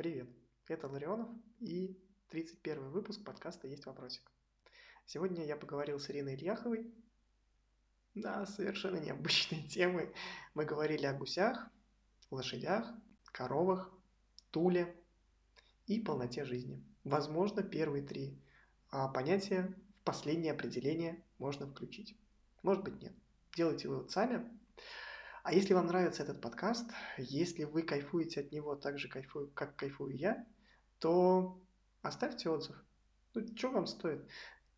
Привет, это Ларионов и 31 выпуск подкаста «Есть вопросик». Сегодня я поговорил с Ириной Ильяховой на совершенно необычные темы. Мы говорили о гусях, лошадях, коровах, туле и полноте жизни. Возможно, первые три а, понятия в последнее определение можно включить. Может быть, нет. Делайте вывод сами. А если вам нравится этот подкаст, если вы кайфуете от него так же, кайфую, как кайфую я, то оставьте отзыв. Ну, что вам стоит?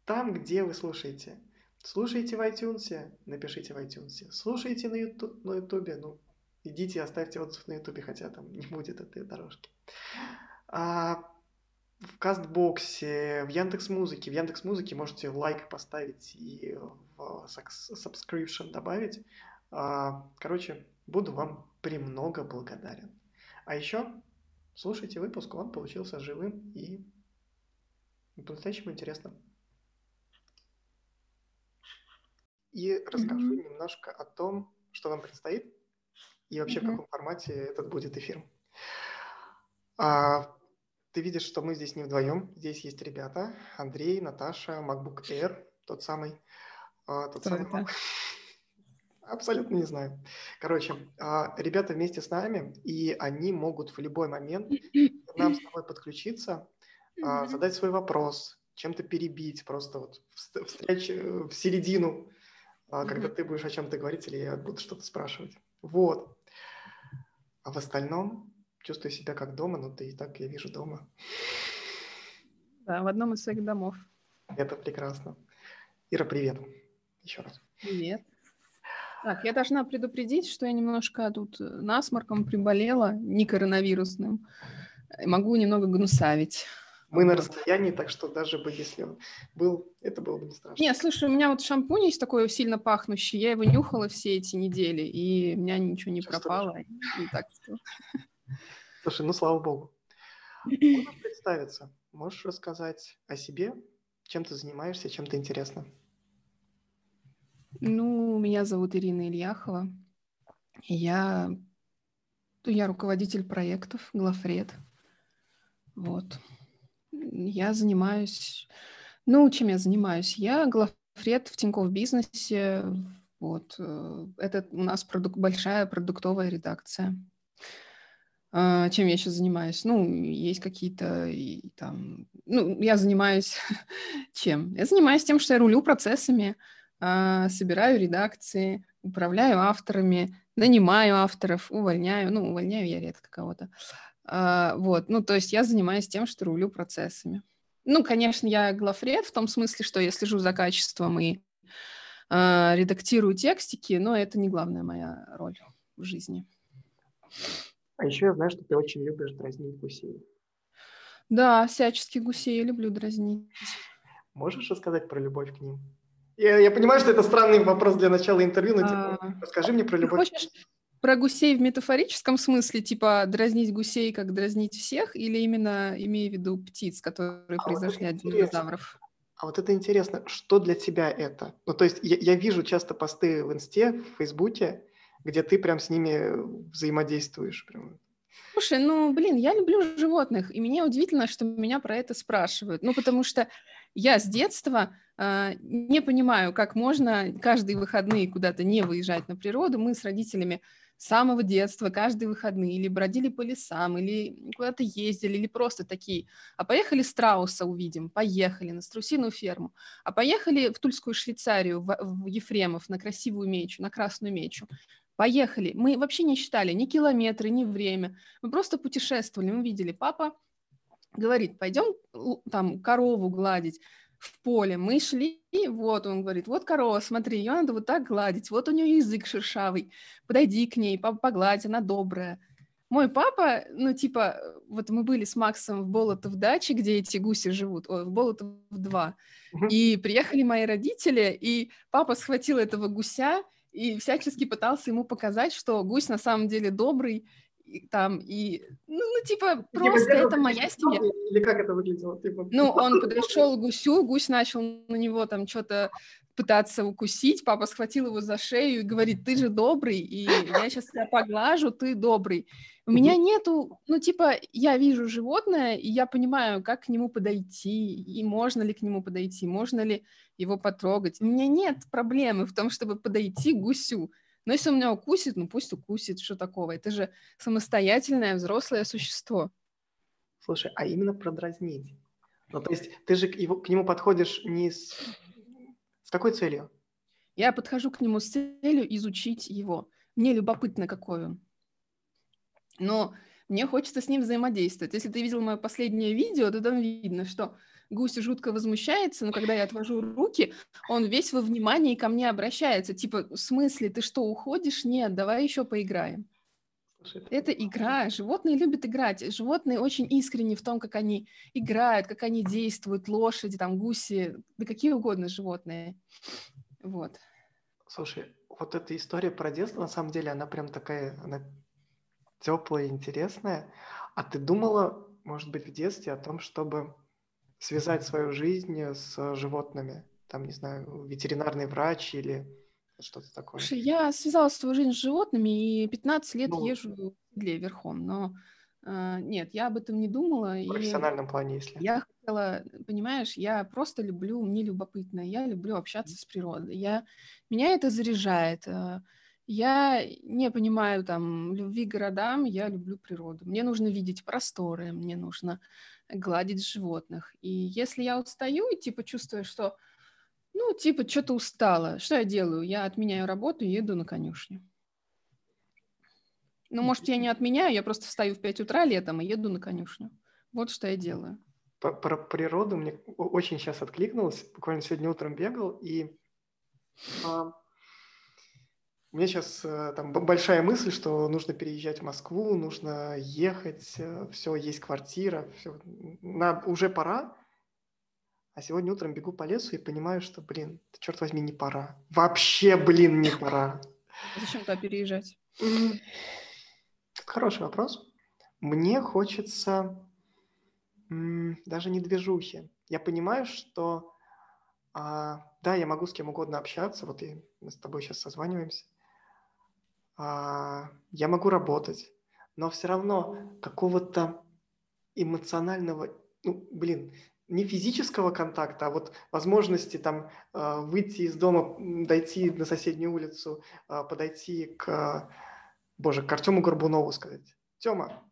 Там, где вы слушаете. Слушайте в iTunes, напишите в iTunes. Слушайте на YouTube, на YouTube ну, идите оставьте отзыв на YouTube, хотя там не будет этой дорожки. А, в Кастбоксе, в Яндекс Музыке. В Яндекс Музыке можете лайк поставить и в subscription добавить. А, короче, буду вам премного благодарен. А еще слушайте выпуск, он получился живым и по-настоящему интересным. И расскажу mm-hmm. немножко о том, что нам предстоит и вообще mm-hmm. в каком формате этот будет эфир. А, ты видишь, что мы здесь не вдвоем. Здесь есть ребята. Андрей, Наташа, MacBook Air, тот самый. А, тот самый это? Абсолютно не знаю. Короче, а, ребята вместе с нами, и они могут в любой момент нам с тобой подключиться, а, задать свой вопрос, чем-то перебить, просто вот встречь э, в середину, а, когда ты будешь о чем-то говорить, или я буду что-то спрашивать. Вот. А в остальном чувствую себя как дома, но ты и так, я вижу, дома. Да, в одном из своих домов. Это прекрасно. Ира, привет. Еще раз. Привет. Так, я должна предупредить, что я немножко тут э, насморком приболела, не коронавирусным. Могу немного гнусавить. Мы на расстоянии, так что даже бы если он был, это было бы не страшно. Нет, слушай, у меня вот шампунь есть такой сильно пахнущий, я его нюхала все эти недели, и у меня ничего не Чувствуешь? пропало. И так что... Слушай, ну слава богу. Можешь представиться? Можешь рассказать о себе? Чем ты занимаешься, чем ты интересна? Ну, меня зовут Ирина Ильяхова. Я, я руководитель проектов Глафред. Вот. Я занимаюсь... Ну, чем я занимаюсь? Я Глафред в Тинькофф бизнесе. Вот. Э, это у нас продук... большая продуктовая редакция. А, чем я сейчас занимаюсь? Ну, есть какие-то и, там... Ну, я занимаюсь чем? Я занимаюсь тем, что я рулю процессами, собираю редакции, управляю авторами, нанимаю авторов, увольняю. Ну, увольняю я редко кого-то. А, вот, ну, то есть я занимаюсь тем, что рулю процессами. Ну, конечно, я главред в том смысле, что я слежу за качеством и э, редактирую текстики, но это не главная моя роль в жизни. А еще я знаю, что ты очень любишь дразнить гусей. Да, всячески гусей я люблю дразнить. Можешь рассказать про любовь к ним? Я, я понимаю, что это странный вопрос для начала интервью, но типа, а, расскажи мне про любовь. Хочешь про гусей в метафорическом смысле, типа дразнить гусей, как дразнить всех, или именно имея в виду птиц, которые а произошли вот от динозавров? А вот это интересно, что для тебя это? Ну, то есть я, я вижу часто посты в Инсте, в Фейсбуке, где ты прям с ними взаимодействуешь. Прям. Слушай, ну, блин, я люблю животных, и мне удивительно, что меня про это спрашивают. Ну, потому что я с детства э, не понимаю, как можно каждые выходные куда-то не выезжать на природу. Мы с родителями с самого детства, каждые выходные, или бродили по лесам, или куда-то ездили, или просто такие. А поехали страуса увидим, поехали на страусиную ферму, а поехали в Тульскую Швейцарию, в, в Ефремов, на красивую мечу, на красную мечу. Поехали. Мы вообще не считали ни километры, ни время. Мы просто путешествовали. Мы видели, папа говорит, пойдем там корову гладить в поле. Мы шли, и вот он говорит, вот корова, смотри, ее надо вот так гладить, вот у нее язык шершавый, подойди к ней, погладь, она добрая. Мой папа, ну, типа, вот мы были с Максом в Болотов даче, где эти гуси живут, о, в Болотов 2, и приехали мои родители, и папа схватил этого гуся и всячески пытался ему показать, что гусь на самом деле добрый, и, там, и, ну, ну типа, просто это моя семья. Или как это выглядело? Типа... Ну, он подошел к гусю, гусь начал на него там что-то пытаться укусить, папа схватил его за шею и говорит, ты же добрый, и я сейчас тебя поглажу, ты добрый. У меня нету, ну, типа, я вижу животное, и я понимаю, как к нему подойти, и можно ли к нему подойти, можно ли его потрогать. У меня нет проблемы в том, чтобы подойти к гусю. Но если он меня укусит, ну пусть укусит, что такого? Это же самостоятельное взрослое существо. Слушай, а именно продразнить. Ну, то есть ты же к, его, к нему подходишь не с... С какой целью? Я подхожу к нему с целью изучить его. Мне любопытно, какой он но мне хочется с ним взаимодействовать. Если ты видел мое последнее видео, то там видно, что гусь жутко возмущается, но когда я отвожу руки, он весь во внимании ко мне обращается. Типа, в смысле, ты что, уходишь? Нет, давай еще поиграем. Это игра. Животные любят играть. Животные очень искренни в том, как они играют, как они действуют. Лошади, там, гуси, да какие угодно животные. Вот. Слушай, вот эта история про детство, на самом деле, она прям такая, она теплое и интересное. А ты думала, может быть, в детстве о том, чтобы связать свою жизнь с животными? Там, не знаю, ветеринарный врач или что-то такое? Слушай, я связала свою жизнь с животными и 15 лет ну, езжу для верхом, но э, нет, я об этом не думала. В профессиональном плане, если. Я хотела, понимаешь, я просто люблю, мне любопытно, я люблю общаться с природой. Я, меня это заряжает. Э, я не понимаю там любви к городам, я люблю природу. Мне нужно видеть просторы, мне нужно гладить животных. И если я устаю и типа чувствую, что ну, типа, что-то устала. Что я делаю? Я отменяю работу и еду на конюшню. Ну, может, я не отменяю, я просто встаю в 5 утра летом и еду на конюшню. Вот что я делаю. Про, природу мне очень сейчас откликнулось. Буквально сегодня утром бегал, и а, у меня сейчас э, там большая мысль, что нужно переезжать в Москву, нужно ехать, э, все, есть квартира, все, на, уже пора. А сегодня утром бегу по лесу и понимаю, что, блин, черт возьми, не пора. Вообще, блин, не пора. А зачем туда переезжать? Хороший вопрос. Мне хочется даже не движухи. Я понимаю, что а, да, я могу с кем угодно общаться. Вот и мы с тобой сейчас созваниваемся а, я могу работать, но все равно какого-то эмоционального, ну, блин, не физического контакта, а вот возможности там а, выйти из дома, дойти на соседнюю улицу, а, подойти к, боже, к Артему Горбунову сказать, Тёма,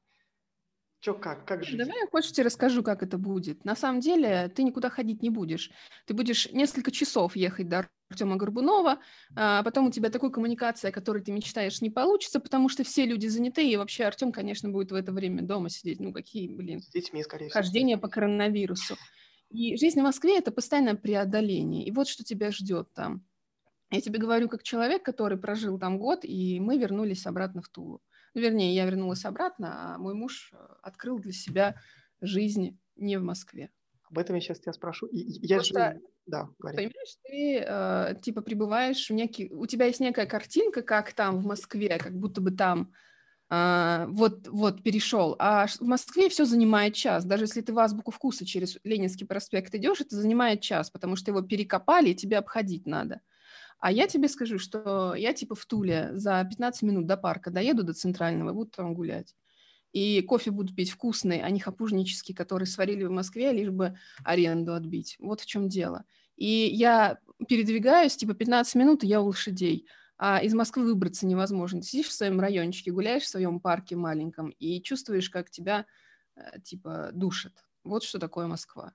Чё, как, как жить? Давай я хочешь тебе расскажу, как это будет. На самом деле ты никуда ходить не будешь. Ты будешь несколько часов ехать до Артема Горбунова, а потом у тебя такой коммуникация, о которой ты мечтаешь, не получится, потому что все люди заняты, и вообще Артем, конечно, будет в это время дома сидеть. Ну, какие, блин, С детьми, скорее всего. хождение по коронавирусу. И жизнь в Москве – это постоянное преодоление. И вот что тебя ждет там. Я тебе говорю как человек, который прожил там год, и мы вернулись обратно в Тулу. Ну, вернее, я вернулась обратно, а мой муж э, открыл для себя жизнь не в Москве. Об этом я сейчас тебя спрошу. Я Просто, же... Да, говори. Понимаешь, ты э, типа пребываешь в некий... У тебя есть некая картинка, как там в Москве, как будто бы там э, вот, вот перешел. А в Москве все занимает час. Даже если ты в азбуку вкуса через Ленинский проспект идешь, это занимает час, потому что его перекопали, и тебе обходить надо. А я тебе скажу, что я типа в Туле за 15 минут до парка доеду до Центрального и буду там гулять. И кофе буду пить вкусный, а не хапужнический, который сварили в Москве, лишь бы аренду отбить. Вот в чем дело. И я передвигаюсь, типа 15 минут, и я у лошадей. А из Москвы выбраться невозможно. Ты сидишь в своем райончике, гуляешь в своем парке маленьком и чувствуешь, как тебя э, типа душит. Вот что такое Москва.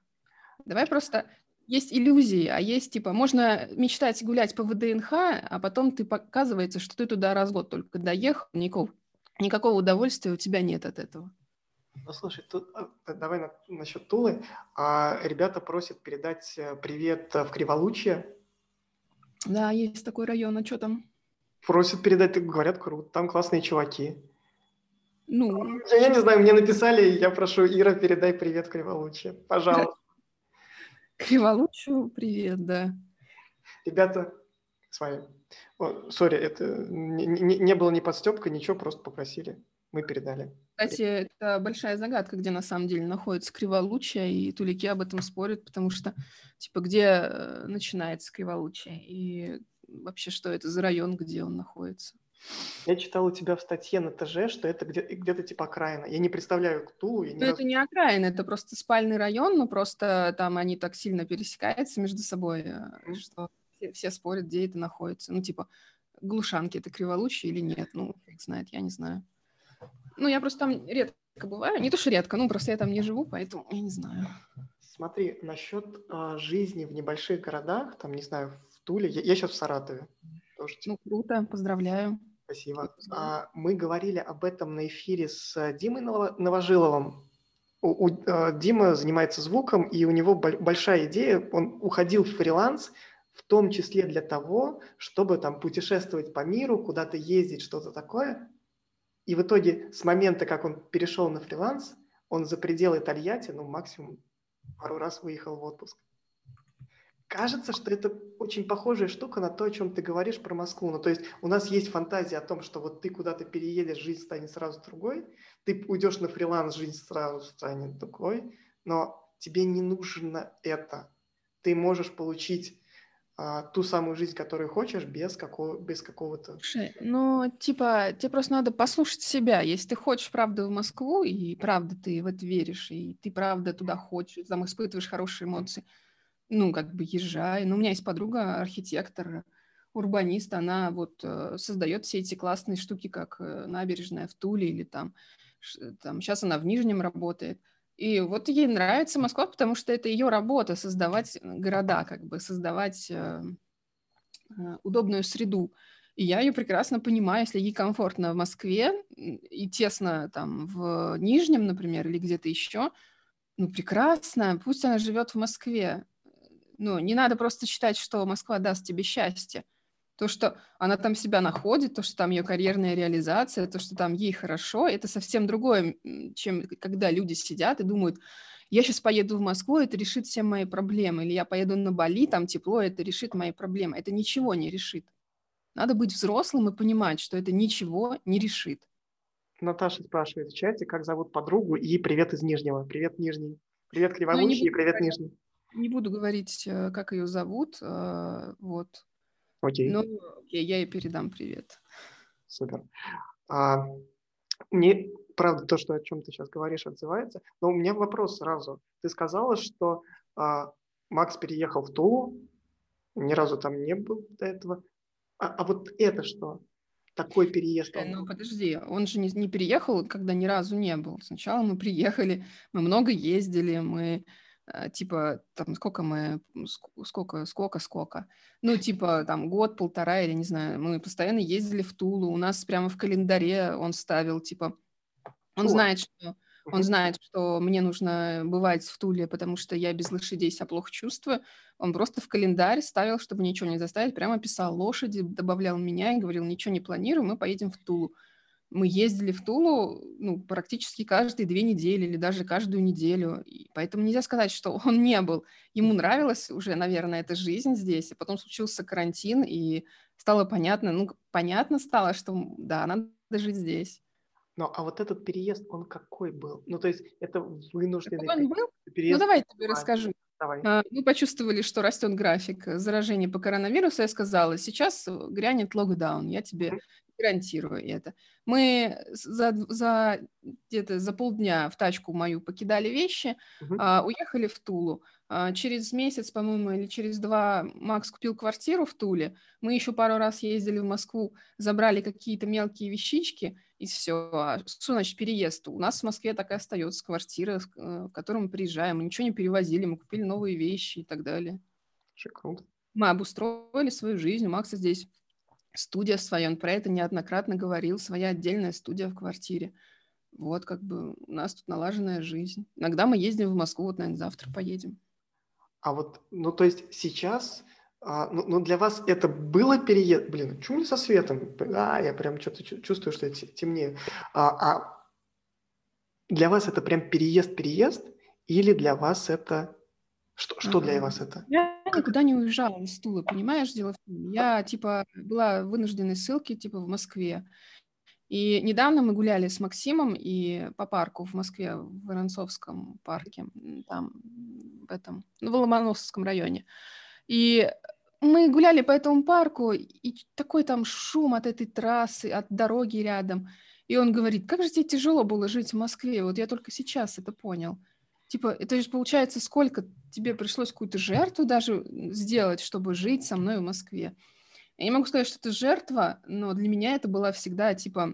Давай просто есть иллюзии, а есть, типа, можно мечтать гулять по ВДНХ, а потом ты показывается, что ты туда раз в год только доехал, никакого, никакого удовольствия у тебя нет от этого. Ну, слушай, тут, а, давай на, насчет Тулы. А, ребята просят передать э, привет в Криволучье. Да, есть такой район, а что там? Просят передать, говорят, круто, там классные чуваки. Ну, я, я не знаю, мне написали, я прошу, Ира, передай привет Криволучье, пожалуйста. Криволучу привет, да. Ребята, с вами. Сори, это не, не, не было ни подстепка, ничего, просто попросили. Мы передали. Кстати, это большая загадка, где на самом деле находится Криволучье, и тулики об этом спорят, потому что, типа, где э, начинается Криволучье, и вообще, что это за район, где он находится. Я читал у тебя в статье на ТЖ, что это где- где-то типа окраина. Я не представляю Тулу. Я ни ну, это не окраина, это просто спальный район, но просто там они так сильно пересекаются между собой, mm-hmm. что все, все спорят, где это находится. Ну, типа, Глушанки это Криволучье или нет? Ну, фиг знает, я не знаю. Ну, я просто там редко бываю. Не то, что редко, ну, просто я там не живу, поэтому я не знаю. Смотри, насчет а, жизни в небольших городах, там, не знаю, в Туле, я, я сейчас в Саратове. Тоже, типа... Ну, круто, поздравляю. Спасибо. А, мы говорили об этом на эфире с Димой Новожиловым. У, у, а, Дима занимается звуком, и у него большая идея. Он уходил в фриланс, в том числе для того, чтобы там путешествовать по миру, куда-то ездить, что-то такое. И в итоге с момента, как он перешел на фриланс, он за пределы Тольятти, ну, максимум пару раз выехал в отпуск кажется, что это очень похожая штука на то, о чем ты говоришь про Москву. Ну, то есть у нас есть фантазия о том, что вот ты куда-то переедешь, жизнь станет сразу другой, ты уйдешь на фриланс, жизнь сразу станет другой, но тебе не нужно это. Ты можешь получить а, ту самую жизнь, которую хочешь, без, какого, без какого-то... Слушай, ну, типа, тебе просто надо послушать себя. Если ты хочешь, правда, в Москву, и правда ты в это веришь, и ты, правда, туда хочешь, там испытываешь хорошие эмоции, ну, как бы езжай. Ну, у меня есть подруга, архитектор, урбанист, она вот э, создает все эти классные штуки, как э, набережная в Туле или там, там, сейчас она в Нижнем работает. И вот ей нравится Москва, потому что это ее работа, создавать города, как бы создавать э, э, удобную среду. И я ее прекрасно понимаю, если ей комфортно в Москве и тесно там в Нижнем, например, или где-то еще, ну, прекрасно, пусть она живет в Москве. Ну, не надо просто считать, что Москва даст тебе счастье. То, что она там себя находит, то, что там ее карьерная реализация, то, что там ей хорошо, это совсем другое, чем когда люди сидят и думают, я сейчас поеду в Москву, это решит все мои проблемы, или я поеду на Бали, там тепло, это решит мои проблемы. Это ничего не решит. Надо быть взрослым и понимать, что это ничего не решит. Наташа спрашивает в чате, как зовут подругу, и привет из Нижнего. Привет, Нижний. Привет, ну, Криволучий, и привет, Нижний. Не буду говорить, э, как ее зовут, э, вот. Окей. Ну, окей, я ей передам привет. Супер. А, мне, правда, то, что о чем ты сейчас говоришь, отзывается. Но у меня вопрос сразу. Ты сказала, что а, Макс переехал в Тулу, ни разу там не был до этого. А, а вот это что? Такой переезд. Он ну, подожди, он же не, не переехал, когда ни разу не был. Сначала мы приехали, мы много ездили, мы типа, там, сколько мы, сколько, сколько, сколько, ну, типа, там, год, полтора, или не знаю, мы постоянно ездили в Тулу, у нас прямо в календаре он ставил, типа, он О. знает, что он знает, что мне нужно бывать в Туле, потому что я без лошадей себя плохо чувствую. Он просто в календарь ставил, чтобы ничего не заставить, прямо писал лошади, добавлял меня и говорил, ничего не планирую, мы поедем в Тулу мы ездили в Тулу ну, практически каждые две недели или даже каждую неделю. И поэтому нельзя сказать, что он не был. Ему нравилась уже, наверное, эта жизнь здесь. И потом случился карантин, и стало понятно, ну, понятно стало, что да, надо жить здесь. Ну, а вот этот переезд, он какой был? Ну, то есть это вынужденный какой он был? переезд? Ну, давай я тебе расскажу. Давай. А, мы почувствовали, что растет график заражения по коронавирусу. Я сказала, сейчас грянет локдаун. Я тебе гарантирую это. Мы за, за где-то за полдня в тачку мою покидали вещи, uh-huh. а, уехали в Тулу. А, через месяц, по-моему, или через два Макс купил квартиру в Туле. Мы еще пару раз ездили в Москву, забрали какие-то мелкие вещички, и все. А что значит переезд? У нас в Москве так и остается квартира, в которую мы приезжаем. Мы ничего не перевозили, мы купили новые вещи и так далее. Шикарно. Мы обустроили свою жизнь. У Макса здесь студия своя, он про это неоднократно говорил, своя отдельная студия в квартире. Вот как бы у нас тут налаженная жизнь. Иногда мы ездим в Москву, вот, наверное, завтра поедем. А вот, ну, то есть сейчас, а, ну, ну, для вас это было переезд? Блин, что мне со светом? А, я прям что-то чувствую, что темнее. А, а для вас это прям переезд-переезд? Или для вас это что, что для вас это? Я никуда не уезжала из Тулы, понимаешь, дело в том. Я, типа, была в вынужденной ссылке, типа, в Москве. И недавно мы гуляли с Максимом и по парку в Москве, в Воронцовском парке, там, в этом, ну, в Ломоносовском районе. И мы гуляли по этому парку, и такой там шум от этой трассы, от дороги рядом. И он говорит, как же тебе тяжело было жить в Москве, вот я только сейчас это понял. Типа, это же получается, сколько тебе пришлось какую-то жертву даже сделать, чтобы жить со мной в Москве. Я не могу сказать, что это жертва, но для меня это была всегда, типа,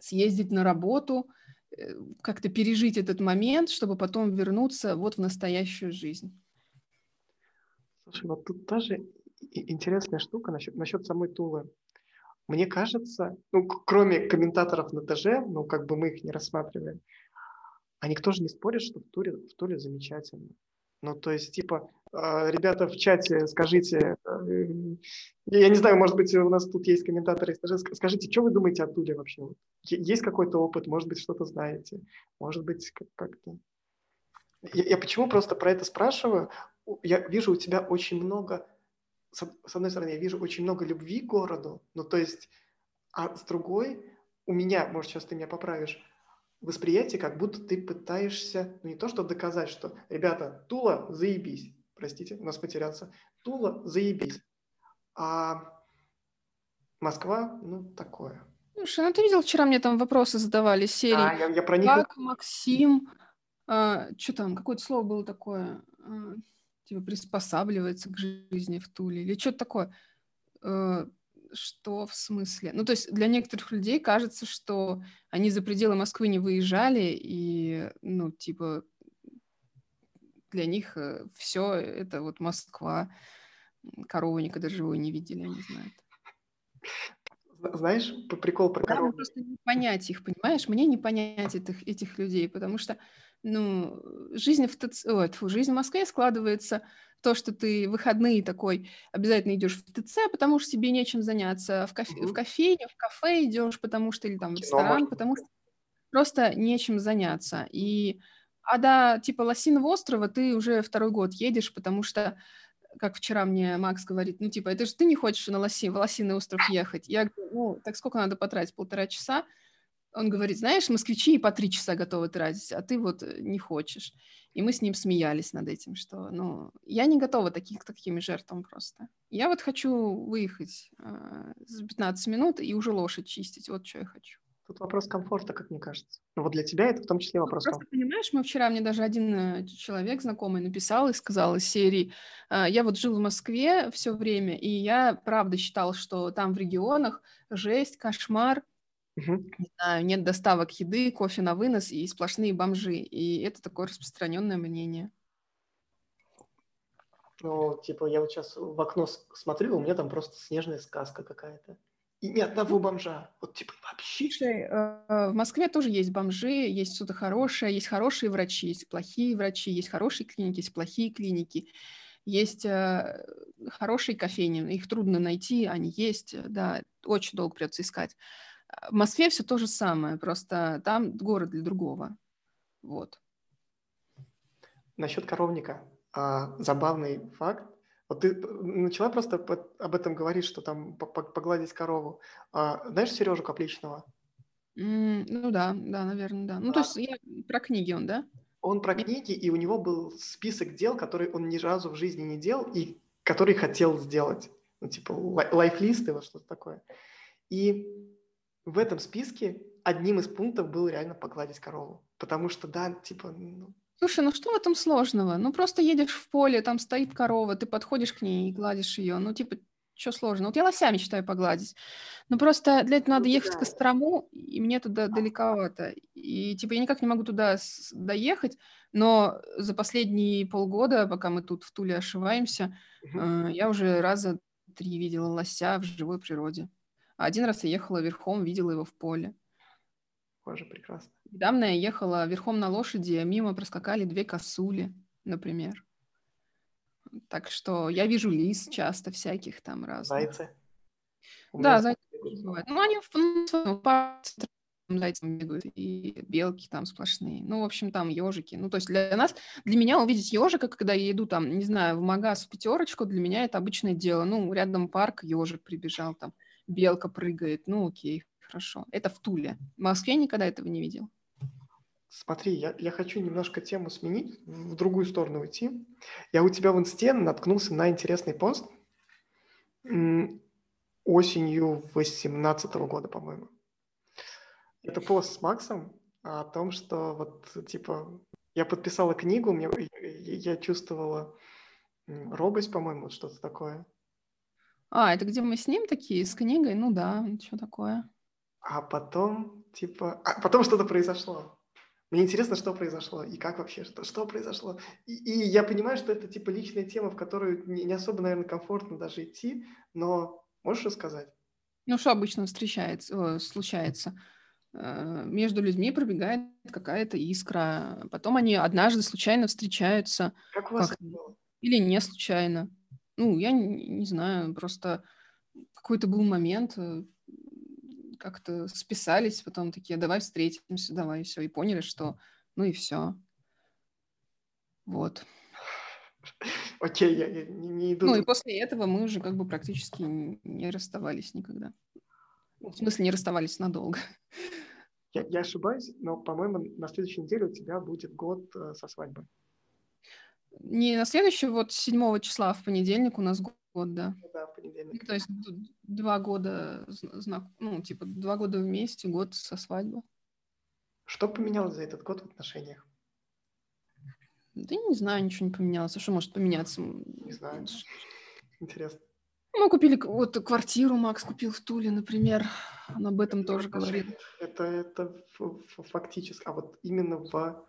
съездить на работу, э, как-то пережить этот момент, чтобы потом вернуться вот в настоящую жизнь. Слушай, вот тут тоже интересная штука насчет, насчет самой Тулы. Мне кажется, ну, кроме комментаторов на ТЖ, ну, как бы мы их не рассматриваем, а никто же не спорит, что в Туле, в Туле замечательно. Ну, то есть, типа, а, ребята в чате, скажите, э, я не знаю, может быть, у нас тут есть комментаторы, скажите, что вы думаете о Туле вообще? Есть какой-то опыт, может быть, что-то знаете, может быть, как-то... Я, я почему просто про это спрашиваю? Я вижу у тебя очень много, с одной стороны, я вижу очень много любви к городу, ну, то есть, а с другой, у меня, может, сейчас ты меня поправишь, восприятие, как будто ты пытаешься, ну не то, что доказать, что, ребята, Тула, заебись, простите, у нас потеряться, Тула, заебись, а Москва, ну, такое. Слушай, ну ты видел, вчера мне там вопросы задавали, серии. А, я, я про них... Как Максим, а, что там, какое-то слово было такое, а, типа приспосабливается к жизни в Туле, или что-то такое. А, что в смысле? Ну, то есть для некоторых людей кажется, что они за пределы Москвы не выезжали, и, ну, типа, для них э, все это вот Москва. Корову никогда живой не видели, они знают. Знаешь, прикол про корову. Да, просто не понять их, понимаешь? Мне не понять этих, этих людей, потому что, ну, жизнь в, ТЦ... Ой, фу, жизнь в Москве складывается то, что ты выходные такой обязательно идешь в ТЦ, потому что тебе нечем заняться, в, кофе, mm-hmm. в кофейню, в кафе идешь, потому что или там в ресторан, потому что просто нечем заняться. И а до типа Лосиного острова ты уже второй год едешь, потому что как вчера мне Макс говорит, ну, типа, это же ты не хочешь на Лоси, в Лосиный остров ехать. Я говорю, ну, так сколько надо потратить? Полтора часа? Он говорит, знаешь, москвичи и по три часа готовы тратить, а ты вот э, не хочешь. И мы с ним смеялись над этим, что, ну, я не готова таких, к таким жертвам просто. Я вот хочу выехать э, за 15 минут и уже лошадь чистить, вот что я хочу. Тут вопрос комфорта, как мне кажется. Но вот для тебя это в том числе ну, вопрос Просто, понимаешь, мы вчера, мне даже один э, человек знакомый написал и сказал из серии, э, я вот жил в Москве все время, и я правда считал, что там в регионах жесть, кошмар, Угу. Не знаю, нет доставок еды, кофе на вынос и сплошные бомжи. И это такое распространенное мнение. Ну, типа, я вот сейчас в окно смотрю, у меня там просто снежная сказка какая-то. И ни одного бомжа. Вот, типа, вообще. Слушай, э, в Москве тоже есть бомжи, есть что-то хорошее, есть хорошие врачи, есть плохие врачи, есть хорошие клиники, есть плохие клиники. Есть э, хорошие кофейни, их трудно найти, они есть, да, очень долго придется искать. В Москве все то же самое, просто там город для другого. Вот. Насчет коровника. А, забавный факт. Вот ты начала просто об этом говорить, что там погладить корову. А, знаешь Сережу Капличного? Mm, ну да, да, наверное, да. Ну, а. то есть я, про книги он, да? Он про книги, и у него был список дел, которые он ни разу в жизни не делал, и которые хотел сделать. Ну, типа лайфлисты, вот что-то такое. И в этом списке одним из пунктов был реально погладить корову. Потому что, да, типа... Ну... Слушай, ну что в этом сложного? Ну просто едешь в поле, там стоит корова, ты подходишь к ней и гладишь ее. Ну типа, что сложно? Вот я лося мечтаю погладить. Но просто для этого надо ну ехать в Кострому, и мне туда далековато. И типа я никак не могу туда доехать, но за последние полгода, пока мы тут в Туле ошиваемся, угу. я уже раза три видела лося в живой природе. Один раз я ехала верхом, видела его в поле. Боже, прекрасно. Недавно я ехала верхом на лошади, а мимо проскакали две косули, например. Так что я вижу лис часто всяких там разных. Зайцы? Да, зайцы бывают. Ну, они в, в зайцам бегают, и белки там сплошные. Ну, в общем, там ежики. Ну, то есть для нас, для меня увидеть ежика, когда я иду там, не знаю, в магаз в пятерочку, для меня это обычное дело. Ну, рядом парк, ежик прибежал там белка прыгает, ну окей, хорошо. Это в Туле. В Москве никогда этого не видел. Смотри, я, я хочу немножко тему сменить, в другую сторону уйти. Я у тебя в инсте наткнулся на интересный пост осенью 18 года, по-моему. Это пост с Максом о том, что вот, типа, я подписала книгу, мне, я чувствовала робость, по-моему, что-то такое. А, это где мы с ним такие, с книгой? Ну да, что такое. А потом, типа, а потом что-то произошло. Мне интересно, что произошло и как вообще, что, что произошло. И, и я понимаю, что это типа личная тема, в которую не, не особо, наверное, комфортно даже идти, но можешь рассказать? Ну, что обычно встречается, случается? Э, между людьми пробегает какая-то искра, потом они однажды случайно встречаются. Как у вас как... это было? Или не случайно. Ну, я не, не знаю, просто какой-то был момент, э, как-то списались, потом такие, давай встретимся, давай, все, и поняли, что ну и все. Вот. Окей, я, я не, не иду. Ну и после этого мы уже как бы практически не расставались никогда. В смысле, не расставались надолго. Я, я ошибаюсь, но, по-моему, на следующей неделе у тебя будет год э, со свадьбы. Не на следующий, вот 7 числа а в понедельник у нас год, да. Ну да, в понедельник. То есть два года, знак, ну, типа два года вместе, год со свадьбы. Что поменялось за этот год в отношениях? Да не знаю, ничего не поменялось. А что может поменяться? Не знаю. Интересно. Мы купили вот квартиру, Макс купил в Туле, например. Он об этом тоже говорит. Это, это фактически, а вот именно в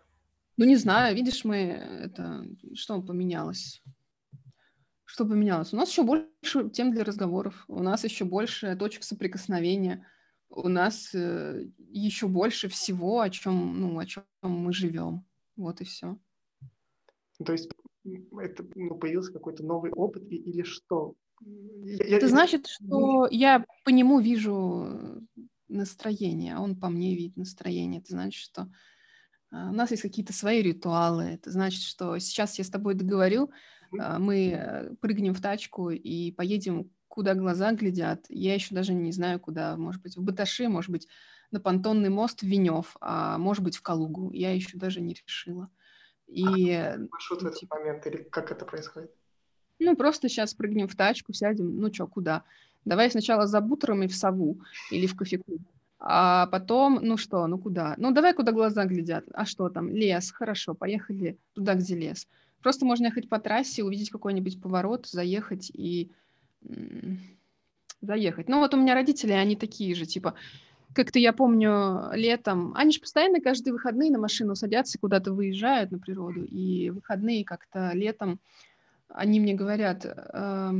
ну, не знаю, видишь, мы это... Что поменялось? Что поменялось? У нас еще больше тем для разговоров, у нас еще больше точек соприкосновения, у нас э, еще больше всего, о чем, ну, о чем мы живем. Вот и все. То есть это ну, появился какой-то новый опыт или что? Я, это я... значит, что я по нему вижу настроение, а он по мне видит настроение. Это значит, что у нас есть какие-то свои ритуалы. Это значит, что сейчас я с тобой договорю, а, мы э, прыгнем в тачку и поедем, куда глаза глядят. Я еще даже не знаю, куда. Может быть, в Баташи, может быть, на понтонный мост в Венев, а может быть, в Калугу. Я еще даже не решила. И... А маршрут в этот момент или как это происходит? Ну, просто сейчас прыгнем в тачку, сядем, ну что, куда? Давай сначала за бутером в сову или в кофеклуб. А потом, ну что, ну куда? Ну давай, куда глаза глядят. А что там? Лес. Хорошо, поехали туда, где лес. Просто можно ехать по трассе, увидеть какой-нибудь поворот, заехать и... Заехать. Ну вот у меня родители, они такие же, типа, как-то я помню летом, они же постоянно каждые выходные на машину садятся, куда-то выезжают на природу, и выходные как-то летом они мне говорят, э,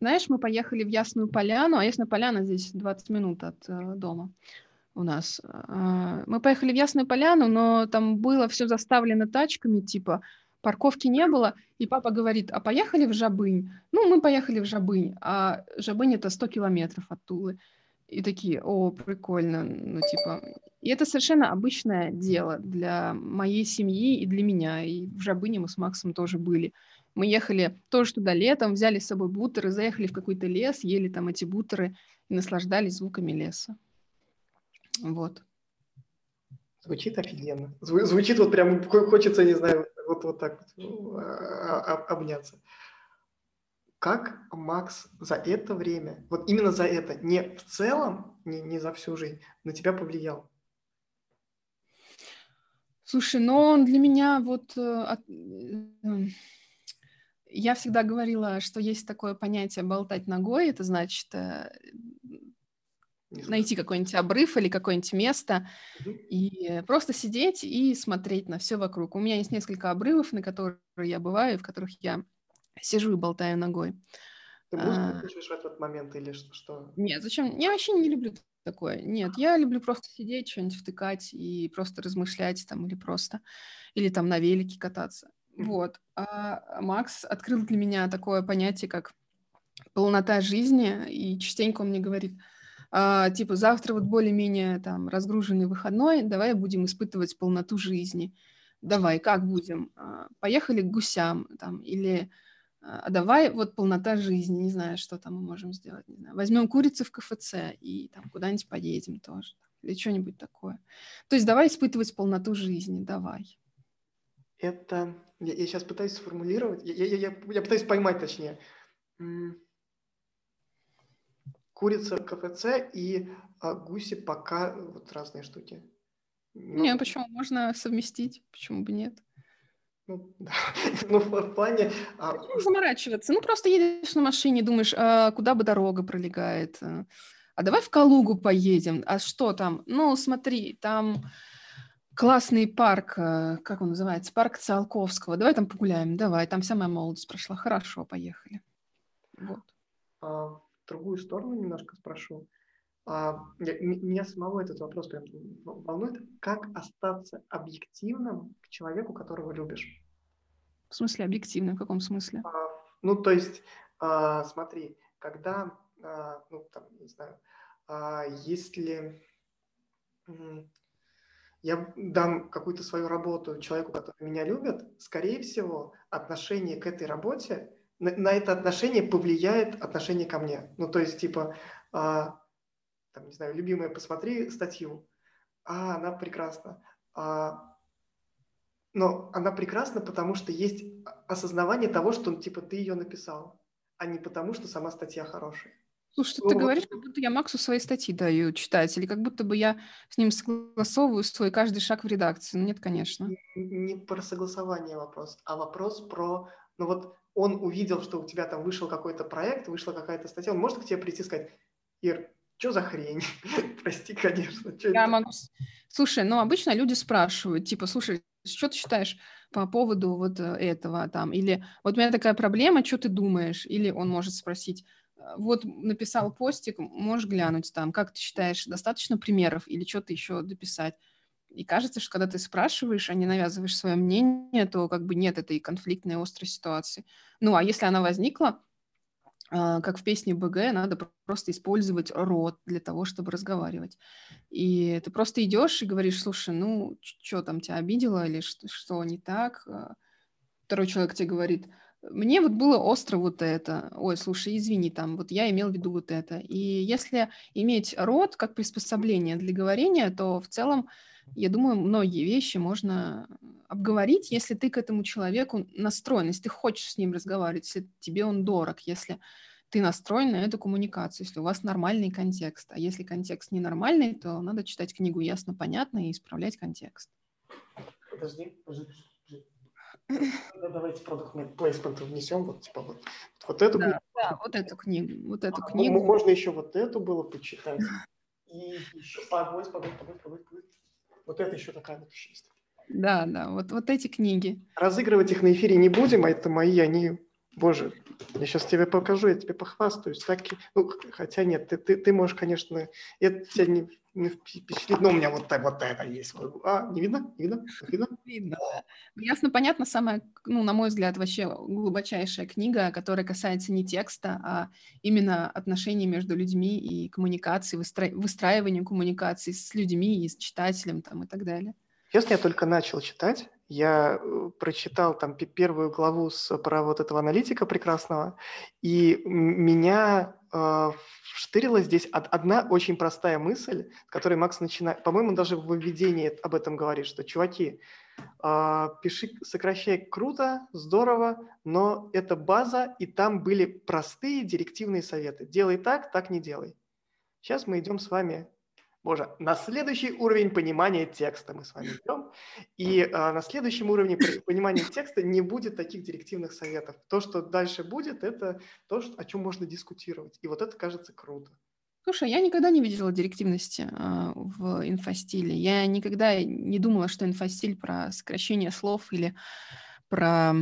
знаешь, мы поехали в Ясную Поляну, а Ясная Поляна здесь 20 минут от э, дома у нас. Э, мы поехали в Ясную Поляну, но там было все заставлено тачками, типа парковки не было, и папа говорит, а поехали в Жабынь? Ну, мы поехали в Жабынь, а Жабынь это 100 километров от Тулы. И такие, о, прикольно, ну, типа... И это совершенно обычное дело для моей семьи и для меня. И в Жабыне мы с Максом тоже были. Мы ехали тоже туда летом, взяли с собой бутеры, заехали в какой-то лес, ели там эти бутеры и наслаждались звуками леса. Вот. Звучит офигенно. Зву- звучит вот прям, хочется, не знаю, вот, вот так вот ну, а, а, обняться. Как Макс за это время, вот именно за это, не в целом, не, не за всю жизнь, на тебя повлиял? Слушай, ну он для меня вот э, э, я всегда говорила, что есть такое понятие болтать ногой, это значит э, найти какой-нибудь обрыв или какое-нибудь место и просто сидеть и смотреть на все вокруг. У меня есть несколько обрывов, на которые я бываю, в которых я сижу и болтаю ногой. Ты музыку а... слушаешь в этот момент или что? Нет, зачем? Я вообще не люблю такое. Нет, я люблю просто сидеть, что-нибудь втыкать и просто размышлять там или просто, или там на велике кататься. Вот. А Макс открыл для меня такое понятие, как полнота жизни, и частенько он мне говорит, а, типа, завтра вот более-менее там разгруженный выходной, давай будем испытывать полноту жизни. Давай, как будем? А, поехали к гусям там, или а давай вот полнота жизни, не знаю, что там мы можем сделать, не знаю. Возьмем курицу в КФЦ и там куда-нибудь поедем тоже, или что-нибудь такое. То есть давай испытывать полноту жизни, давай. Это, я, я сейчас пытаюсь сформулировать, я, я, я, я пытаюсь поймать точнее. Курица КФЦ и а, гуси пока вот разные штуки. Но... Не, почему? Можно совместить, почему бы нет? Ну, да. ну, в плане... А... Заморачиваться. Ну, просто едешь на машине, думаешь, а куда бы дорога пролегает. А, а давай в Калугу поедем. А что там? Ну, смотри, там классный парк, э, как он называется? Парк Циолковского. Давай там погуляем. Давай, там вся моя молодость прошла. Хорошо, поехали. Вот. А, в другую сторону немножко спрошу. А, меня самого этот вопрос прям волнует. Как остаться объективным к человеку, которого любишь? В смысле объективным? В каком смысле? А, ну, то есть, а, смотри, когда, а, ну, там, не знаю, а, если я дам какую-то свою работу человеку, который меня любит, скорее всего, отношение к этой работе, на, на это отношение повлияет отношение ко мне. Ну, то есть, типа, а, там, не знаю, любимая, посмотри статью, а, она прекрасна. А, но она прекрасна, потому что есть осознавание того, что, типа, ты ее написал, а не потому, что сама статья хорошая. Слушай, что ну, ты говоришь, как будто я Максу свои статьи даю читать, или как будто бы я с ним согласовываю свой каждый шаг в редакции. Ну, нет, конечно. Не, про согласование вопрос, а вопрос про, ну вот он увидел, что у тебя там вышел какой-то проект, вышла какая-то статья, он может к тебе прийти и сказать, Ир, что за хрень? Прости, конечно. Я это? могу... Слушай, ну обычно люди спрашивают, типа, слушай, что ты считаешь по поводу вот э, этого там? Или вот у меня такая проблема, что ты думаешь? Или он может спросить, «Э, вот написал постик, можешь глянуть там, как ты считаешь, достаточно примеров или что-то еще дописать? И кажется, что когда ты спрашиваешь, а не навязываешь свое мнение, то как бы нет этой конфликтной острой ситуации. Ну, а если она возникла, а, как в песне БГ, надо просто использовать рот для того, чтобы разговаривать. И ты просто идешь и говоришь, слушай, ну, что там тебя обидело или что, что не так? А, второй человек тебе говорит, мне вот было остро вот это. Ой, слушай, извини, там, вот я имел в виду вот это. И если иметь рот как приспособление для говорения, то в целом, я думаю, многие вещи можно обговорить, если ты к этому человеку настроен, если ты хочешь с ним разговаривать, если тебе он дорог, если ты настроен на эту коммуникацию, если у вас нормальный контекст. А если контекст ненормальный, то надо читать книгу ясно, понятно и исправлять контекст. Подожди, подожди. Давайте продукт плейсмент внесем, вот типа вот, вот эту да, книгу. Да, вот эту книгу, вот эту а, книгу. Можно еще вот эту было почитать. И еще, погодь, погодь, погодь, погодь, погодь. Вот это еще такая вот еще есть. Да, да, вот, вот эти книги. Разыгрывать их на эфире не будем, а это мои, они, боже, я сейчас тебе покажу, я тебе похвастаюсь. Так, ну, хотя нет, ты, ты, ты можешь, конечно, это тебя не, не впечатлит, но у меня вот, вот это есть. А, не видно? Не видно? Видно? Видно, да. Ну, ясно, понятно, самая, ну, на мой взгляд, вообще глубочайшая книга, которая касается не текста, а именно отношений между людьми и коммуникации, выстра... выстраивания коммуникации с людьми и с читателем там и так далее. Честно, я только начал читать. Я э, прочитал там первую главу с, про вот этого аналитика прекрасного, и меня э, штырила здесь одна очень простая мысль, с которой Макс начинает, по-моему, даже в введении об этом говорит, что, чуваки, э, пиши, сокращай круто, здорово, но это база, и там были простые директивные советы. Делай так, так не делай. Сейчас мы идем с вами Боже, на следующий уровень понимания текста мы с вами идем. И а, на следующем уровне понимания текста не будет таких директивных советов. То, что дальше будет, это то, что, о чем можно дискутировать. И вот это кажется круто. Слушай, я никогда не видела директивности э, в инфостиле. Я никогда не думала, что инфостиль про сокращение слов или про,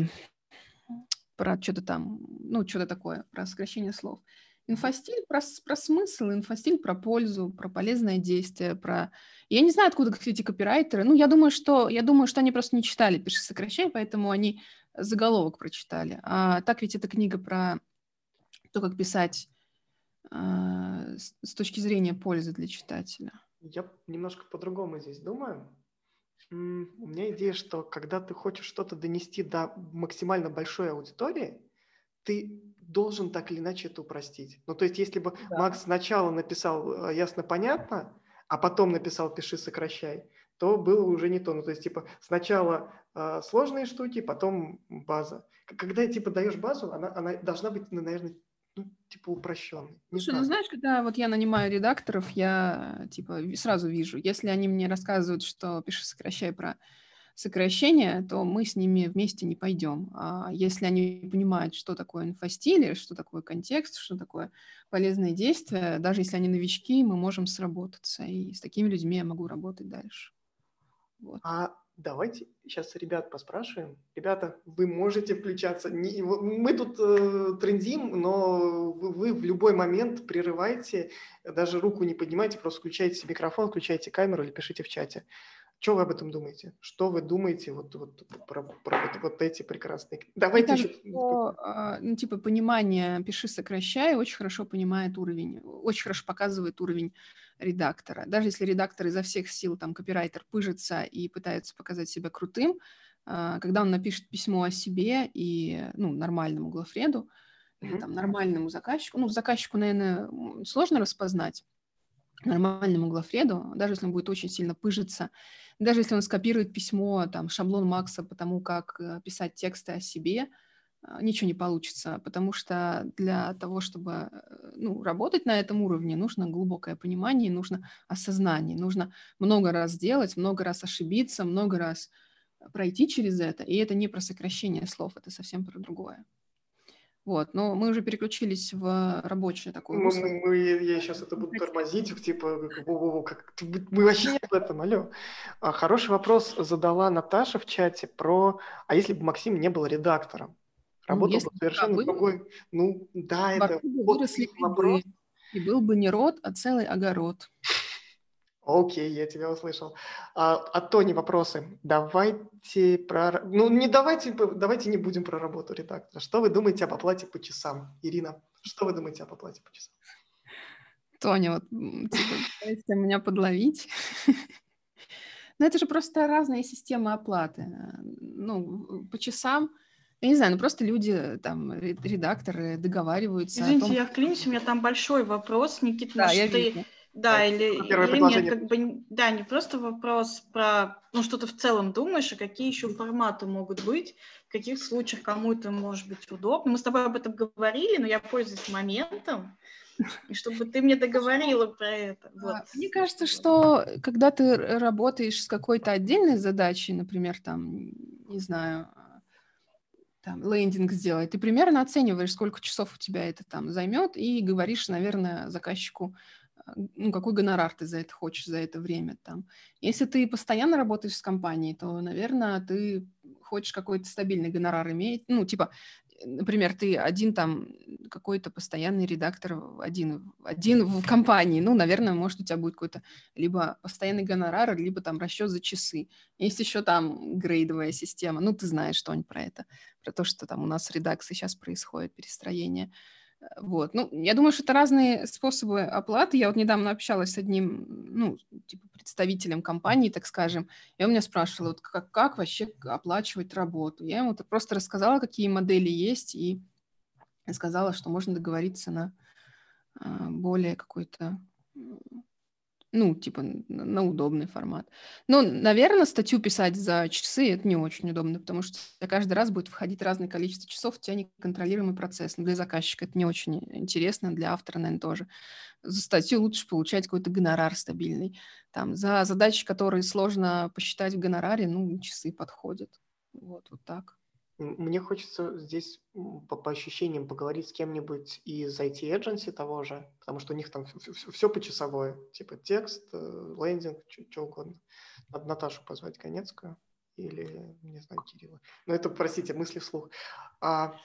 про что-то там, ну, что-то такое, про сокращение слов. Инфостиль про, про смысл, инфостиль про пользу, про полезное действие, про... Я не знаю, откуда эти копирайтеры. Ну, я думаю, что, я думаю, что они просто не читали «Пиши, сокращай», поэтому они заголовок прочитали. А так ведь это книга про то, как писать с, с точки зрения пользы для читателя. Я немножко по-другому здесь думаю. У меня идея, что когда ты хочешь что-то донести до максимально большой аудитории, ты должен так или иначе это упростить. Ну, то есть, если бы Да. Макс сначала написал э, ясно-понятно, а потом написал пиши, сокращай, то было уже не то. Ну, то есть, типа, сначала э, сложные штуки, потом база. Когда, типа, даешь базу, она, она должна быть, ну, наверное, ну, типа, упрощенной. Не Слушай, ну знаю. знаешь, когда вот я нанимаю редакторов, я типа сразу вижу, если они мне рассказывают, что пиши сокращай про сокращение, то мы с ними вместе не пойдем. А если они понимают, что такое инфостиль, что такое контекст, что такое полезные действия, даже если они новички, мы можем сработаться. И с такими людьми я могу работать дальше. Вот. А давайте сейчас ребят поспрашиваем. Ребята, вы можете включаться. Не- Мы тут э, трендим, но вы, вы в любой момент прерывайте, даже руку не поднимайте, просто включайте микрофон, включайте камеру или пишите в чате. Что вы об этом думаете? Что вы думаете вот, вот про, про вот, вот эти прекрасные... Мне Давайте кажется, еще... что, ну, типа, понимание «пиши, сокращай» очень хорошо понимает уровень, очень хорошо показывает уровень редактора. Даже если редактор изо всех сил, там, копирайтер пыжится и пытается показать себя крутым, а, когда он напишет письмо о себе и, ну, нормальному главреду, или Мгм. там нормальному заказчику, ну, заказчику, наверное, сложно распознать, нормальному главреду, даже если он будет очень сильно пыжиться, даже если он скопирует письмо, там, шаблон Макса по тому, как э, писать тексты о себе, а, ничего не получится, потому что для того, чтобы э, ну, работать на этом уровне, нужно глубокое понимание, нужно осознание, нужно много раз делать, много раз ошибиться, много раз пройти через это, и это не про сокращение слов, это совсем про другое. Вот, но мы уже переключились в рабочее такое Мы, мы- мы- я сейчас это буду тормозить, типа, «Во-во-во, как мы вообще не об этом, алло. А, Хороший вопрос задала Наташа в чате про, а если бы Максим не был редактором? Работал Ну, бы бы совершенно был, другой, ну да, это бы вот вопрос. и был бы не род, а целый огород. Окей, я тебя услышал. А, от Тони вопросы. Давайте про... Ну, не давайте, давайте не будем про работу редактора. Что вы думаете об оплате по часам? Ирина, что вы думаете об оплате по часам? Тоня, вот типа, пытаешься меня подловить. Но это же просто разные системы оплаты. Ну, по часам, я не знаю, ну просто люди, там, ре- редакторы договариваются о Извините, том... я вклинюсь, у меня там большой вопрос, Никит, Да, я ты... вижу. Да, Да, или, или нет, как бы, да, не просто вопрос про, ну, что ты в целом думаешь, а какие еще форматы могут быть, в каких случаях кому это может быть удобно. Мы с тобой об этом говорили, но я пользуюсь моментом, и чтобы ты мне договорила про это. Вот. А, Мне кажется, что когда ты работаешь с какой-то отдельной задачей, например, там, не знаю, там, лендинг сделать, ты примерно оцениваешь, сколько часов у тебя это там займет, и говоришь, наверное, заказчику, ну, какой гонорар ты за это хочешь, за это время там. Если ты постоянно работаешь с компанией, то, наверное, ты хочешь какой-то стабильный гонорар иметь, ну, типа, например, ты один там какой-то постоянный редактор, один, один в компании, ну, наверное, может, у тебя будет какой-то либо постоянный гонорар, либо там расчет за часы. Есть еще там грейдовая система, ну, ты знаешь что-нибудь про это, про то, что там у нас в редакции сейчас происходит перестроение. Э, Вот. Ну, я думаю, что это разные способы оплаты. Я вот недавно общалась с одним, ну, типа представителем компании, так скажем, и он меня спрашивал, вот как, как вообще оплачивать работу. Я ему просто рассказала, какие модели есть, и сказала, что можно договориться на а, более какой-то, ну, типа, на удобный формат. Но, наверное, статью писать за часы это не очень удобно, потому что каждый раз будет входить разное количество часов, у тебя неконтролируемый процесс. Но для заказчика это не очень интересно, для автора, наверное, тоже. За статью лучше получать какой-то гонорар стабильный. Там, за задачи, которые сложно посчитать в гонораре, ну, часы подходят. Вот, вот так. Мне хочется здесь по, по ощущениям поговорить с кем-нибудь из IT agency того же, потому что у них там все почасовое, типа текст, э, лендинг, что угодно. Надо Наташу позвать Конецкую или, не знаю, Кирилла. Но это, простите, мысли вслух. А,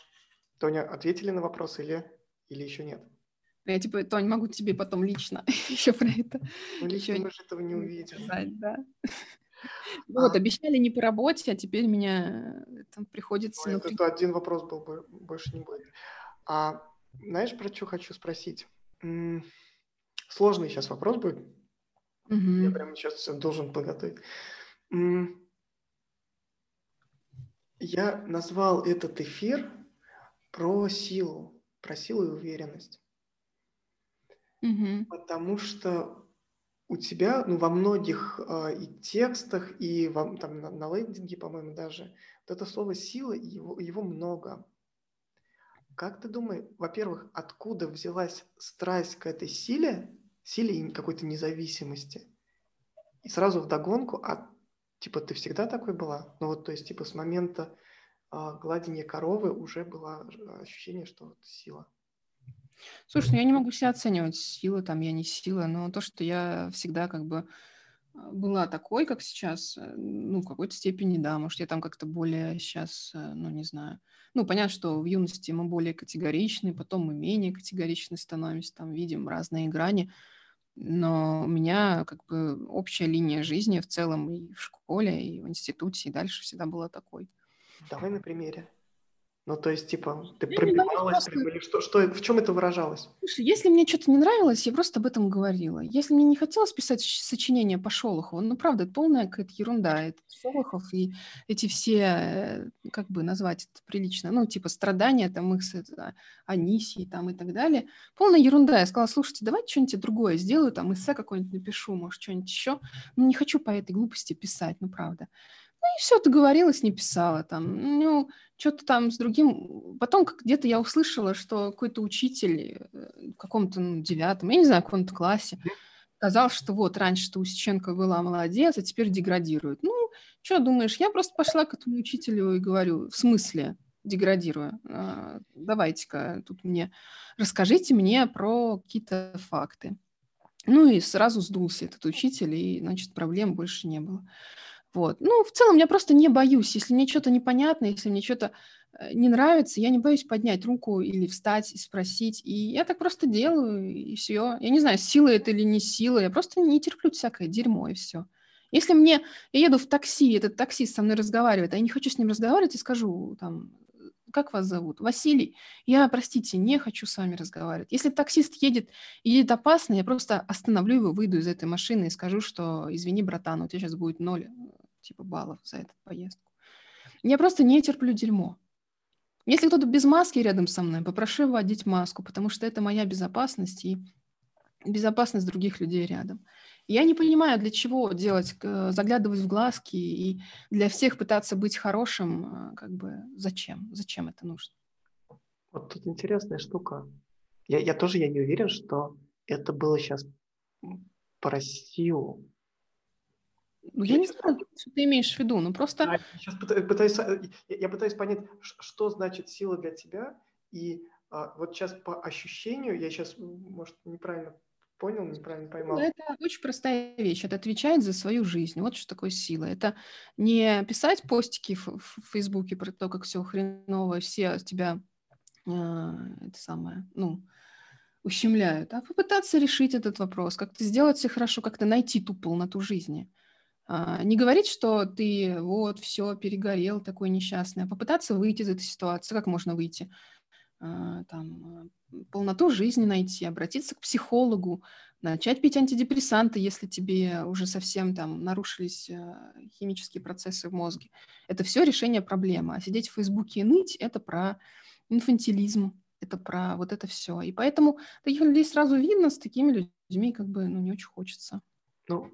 Тоня, ответили на вопрос или, или еще нет? Я типа, Тонь, могу тебе потом лично еще про это Ну, лично Ещё мы же этого не увидим. сказать, да. Вот, А. обещали не по работе, а теперь меня э, там приходится... Напря- это один вопрос был, бо- больше не будет. А знаешь, про что хочу спросить? Сложный сейчас вопрос будет. Я прямо сейчас должен подготовить. Я назвал этот эфир про силу, про силу и уверенность. Мгм. Потому что у тебя, ну, во многих э, и текстах, и во, там, на, на лендинге, по-моему, даже, вот это слово «сила», его, его много. Как ты думаешь, во-первых, откуда взялась страсть к этой силе, силе какой-то независимости? И сразу вдогонку, а типа ты всегда такой была? Ну вот, то есть, типа с момента а, гладения коровы уже было ощущение, что вот сила. Слушай, ну я не могу себя оценивать, сила там я не сила, но то, что я всегда как бы а, была такой, как сейчас, э, ну, в какой-то степени, да, может, я там как-то более сейчас, э, ну, не знаю. Ну, понятно, что в юности мы более категоричны, потом мы менее категоричны становимся, там видим разные грани, но у меня как бы общая линия жизни в целом и в школе, и в институте, и дальше всегда была такой. Давай на примере. Ну, то есть, типа, ты я пробивалась, просто... или что, что, в чем это выражалось? Слушай, если мне что-то не нравилось, я просто об этом говорила. Если мне не хотелось писать сочинение по Шолохову, ну, правда, это полная какая-то ерунда. Это Шолохов и эти все, э, как бы назвать это прилично, ну, типа, страдания там их с это, Анисии там и так далее. Полная ерунда. Я сказала, слушайте, давайте что-нибудь другое сделаю, там, эссе какое-нибудь напишу, может, что-нибудь еще. Ну, не хочу по этой глупости писать, ну, правда. Ну и все, договорилась, не писала там. Ну, что-то там с другим. Потом где-то я услышала, что какой-то учитель э, в каком-то ну, девятом, я не знаю, в каком-то классе, сказал, что вот раньше-то Усиченко была молодец, а теперь деградирует. Ну, что думаешь, я просто пошла к этому учителю и говорю, в смысле деградирую? А, давайте-ка тут мне, расскажите мне про какие-то факты. Ну и сразу сдулся этот учитель, и, значит, проблем больше не было. Вот. Ну, в целом, я просто не боюсь. Если мне что-то непонятно, если мне что-то э, не нравится, я не боюсь поднять руку или встать и спросить. И я так просто делаю, и все. Я не знаю, сила это или не сила. Я просто не терплю всякое дерьмо, и все. Если мне... Я еду в такси, этот таксист со мной разговаривает, а я не хочу с ним разговаривать, и скажу, там, как вас зовут? Василий. Я, простите, не хочу с вами разговаривать. Если таксист едет едет опасно, я просто остановлю его, выйду из этой машины и скажу, что извини, братан, у тебя сейчас будет ноль типа баллов за эту поездку. Я просто не терплю дерьмо. Если кто-то без маски рядом со мной, попрошу его одеть маску, потому что это моя безопасность и безопасность других людей рядом. Я не понимаю, для чего делать, заглядывать в глазки и для всех пытаться быть хорошим, э, как бы зачем? Зачем это нужно? Вот тут интересная штука. Я, я тоже я не уверен, что это было сейчас про силу. Ну, я не знаю, что ты имеешь в виду, ну просто... Я сейчас пытаюсь, я пытаюсь понять, что значит сила для тебя, и а, вот сейчас по ощущению, я сейчас, может, неправильно понял, неправильно поймал. Ну, это очень простая вещь, это отвечает за свою жизнь, вот что такое сила. Это не писать постики в, в Фейсбуке про то, как все хреново, все тебя, э, это самое, ну, ущемляют, а попытаться решить этот вопрос, как-то сделать все хорошо, как-то найти ту полноту жизни. А, не говорить, что ты вот все перегорел, такой несчастный, а попытаться выйти из этой ситуации. Как можно выйти? А, там, полноту жизни найти, обратиться к психологу, начать пить антидепрессанты, если тебе уже совсем там нарушились а, химические процессы в мозге. Это все решение проблемы. А сидеть в Фейсбуке и ныть – это про инфантилизм, это про вот это все. И поэтому таких людей сразу видно, с такими людьми как бы ну, не очень хочется. Ну,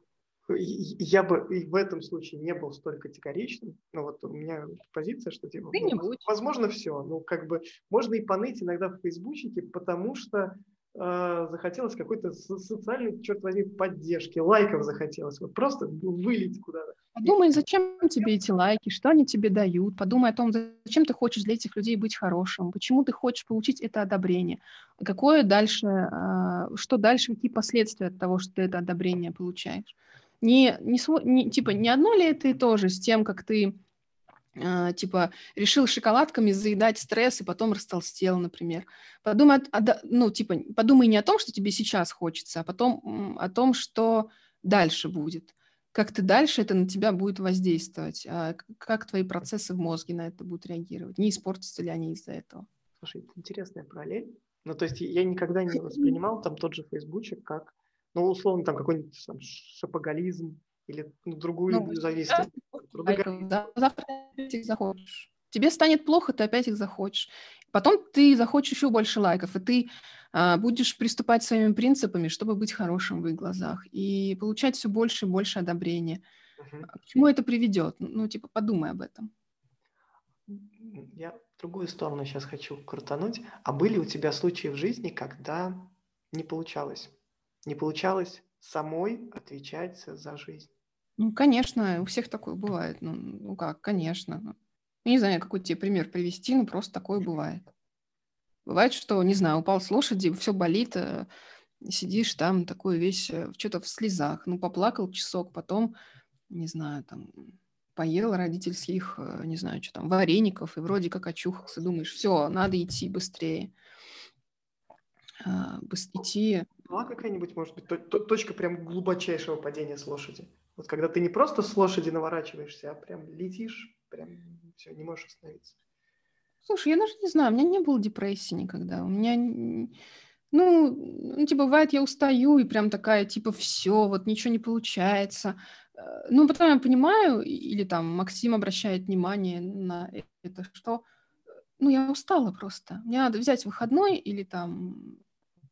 я бы и в этом случае не был столь категоричным. Но вот у меня позиция, что типа, Ты ну, не будь. возможно, все. Ну, как бы можно и поныть иногда в фейсбучике, потому что э, захотелось какой-то социальной, черт возьми, поддержки, лайков захотелось. Вот просто вылить куда-то. Подумай, зачем тебе эти лайки, что они тебе дают. Подумай о том, зачем ты хочешь для этих людей быть хорошим, почему ты хочешь получить это одобрение, какое дальше, э, что дальше, какие последствия от того, что ты это одобрение получаешь не, не, не, типа, не одно ли это и то же с тем, как ты Uh, типа решил шоколадками заедать стресс и потом растолстел, например. Подумай, ну, типа, подумай не о том, что тебе сейчас хочется, а потом о том, что дальше будет. Как ты дальше это на тебя будет воздействовать, а как твои процессы в мозге на это будут реагировать, не испортятся ли они из-за этого. Слушай, это интересная параллель. Ну, то есть я никогда не воспринимал там тот же фейсбучик как ну, условно, там какой-нибудь там, шапоголизм или ну, другую ну, зависимость. Да, завтра ты захочешь. Тебе станет плохо, ты опять их захочешь. Потом ты захочешь еще больше лайков, и ты а, будешь приступать своими принципами, чтобы быть хорошим в их глазах, и получать все больше и больше одобрения. Uh-huh. К чему это приведет? Ну, типа, подумай об этом. Я в другую сторону сейчас хочу крутануть. А были у тебя случаи в жизни, когда не получалось? Не получалось самой отвечать за жизнь? Ну, конечно, у всех такое бывает. Ну, ну как, конечно. Не знаю, какой тебе пример привести, но просто такое бывает. Бывает, что, не знаю, упал с лошади, все болит, э, сидишь там такой весь, э, что-то в слезах. Ну, поплакал часок, потом, не знаю, там, поел родительских, э, не знаю, что там, вареников, и вроде как очухался. Думаешь, все, надо идти быстрее. А, идти... Была какая-нибудь, может быть, точка прям глубочайшего падения с лошади? Вот когда ты не просто с лошади наворачиваешься, а прям летишь, прям все, не можешь остановиться. Слушай, я даже не знаю, у меня не было депрессии никогда. У меня, ну, ну, типа, бывает, я устаю и прям такая, типа, все, вот ничего не получается. Э, ну, потом я понимаю, или там Максим обращает внимание на это, что, ну, я устала просто. Мне надо взять выходной или там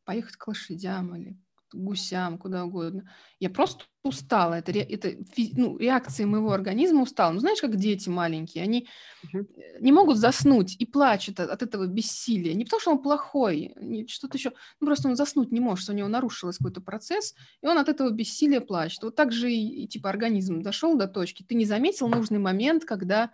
поехать к лошадям или гусям, куда угодно. Я просто устала. Это, это ну, реакции моего организма устала. Ну, знаешь, как дети маленькие, они uh не могут заснуть и плачут от, от этого бессилия. Не потому, что он плохой, что-то еще, ну, просто он заснуть не может, у него нарушился какой-то процесс, и он от этого бессилия плачет. Вот так же и, и типа, организм дошел до точки. Ты не заметил нужный момент, когда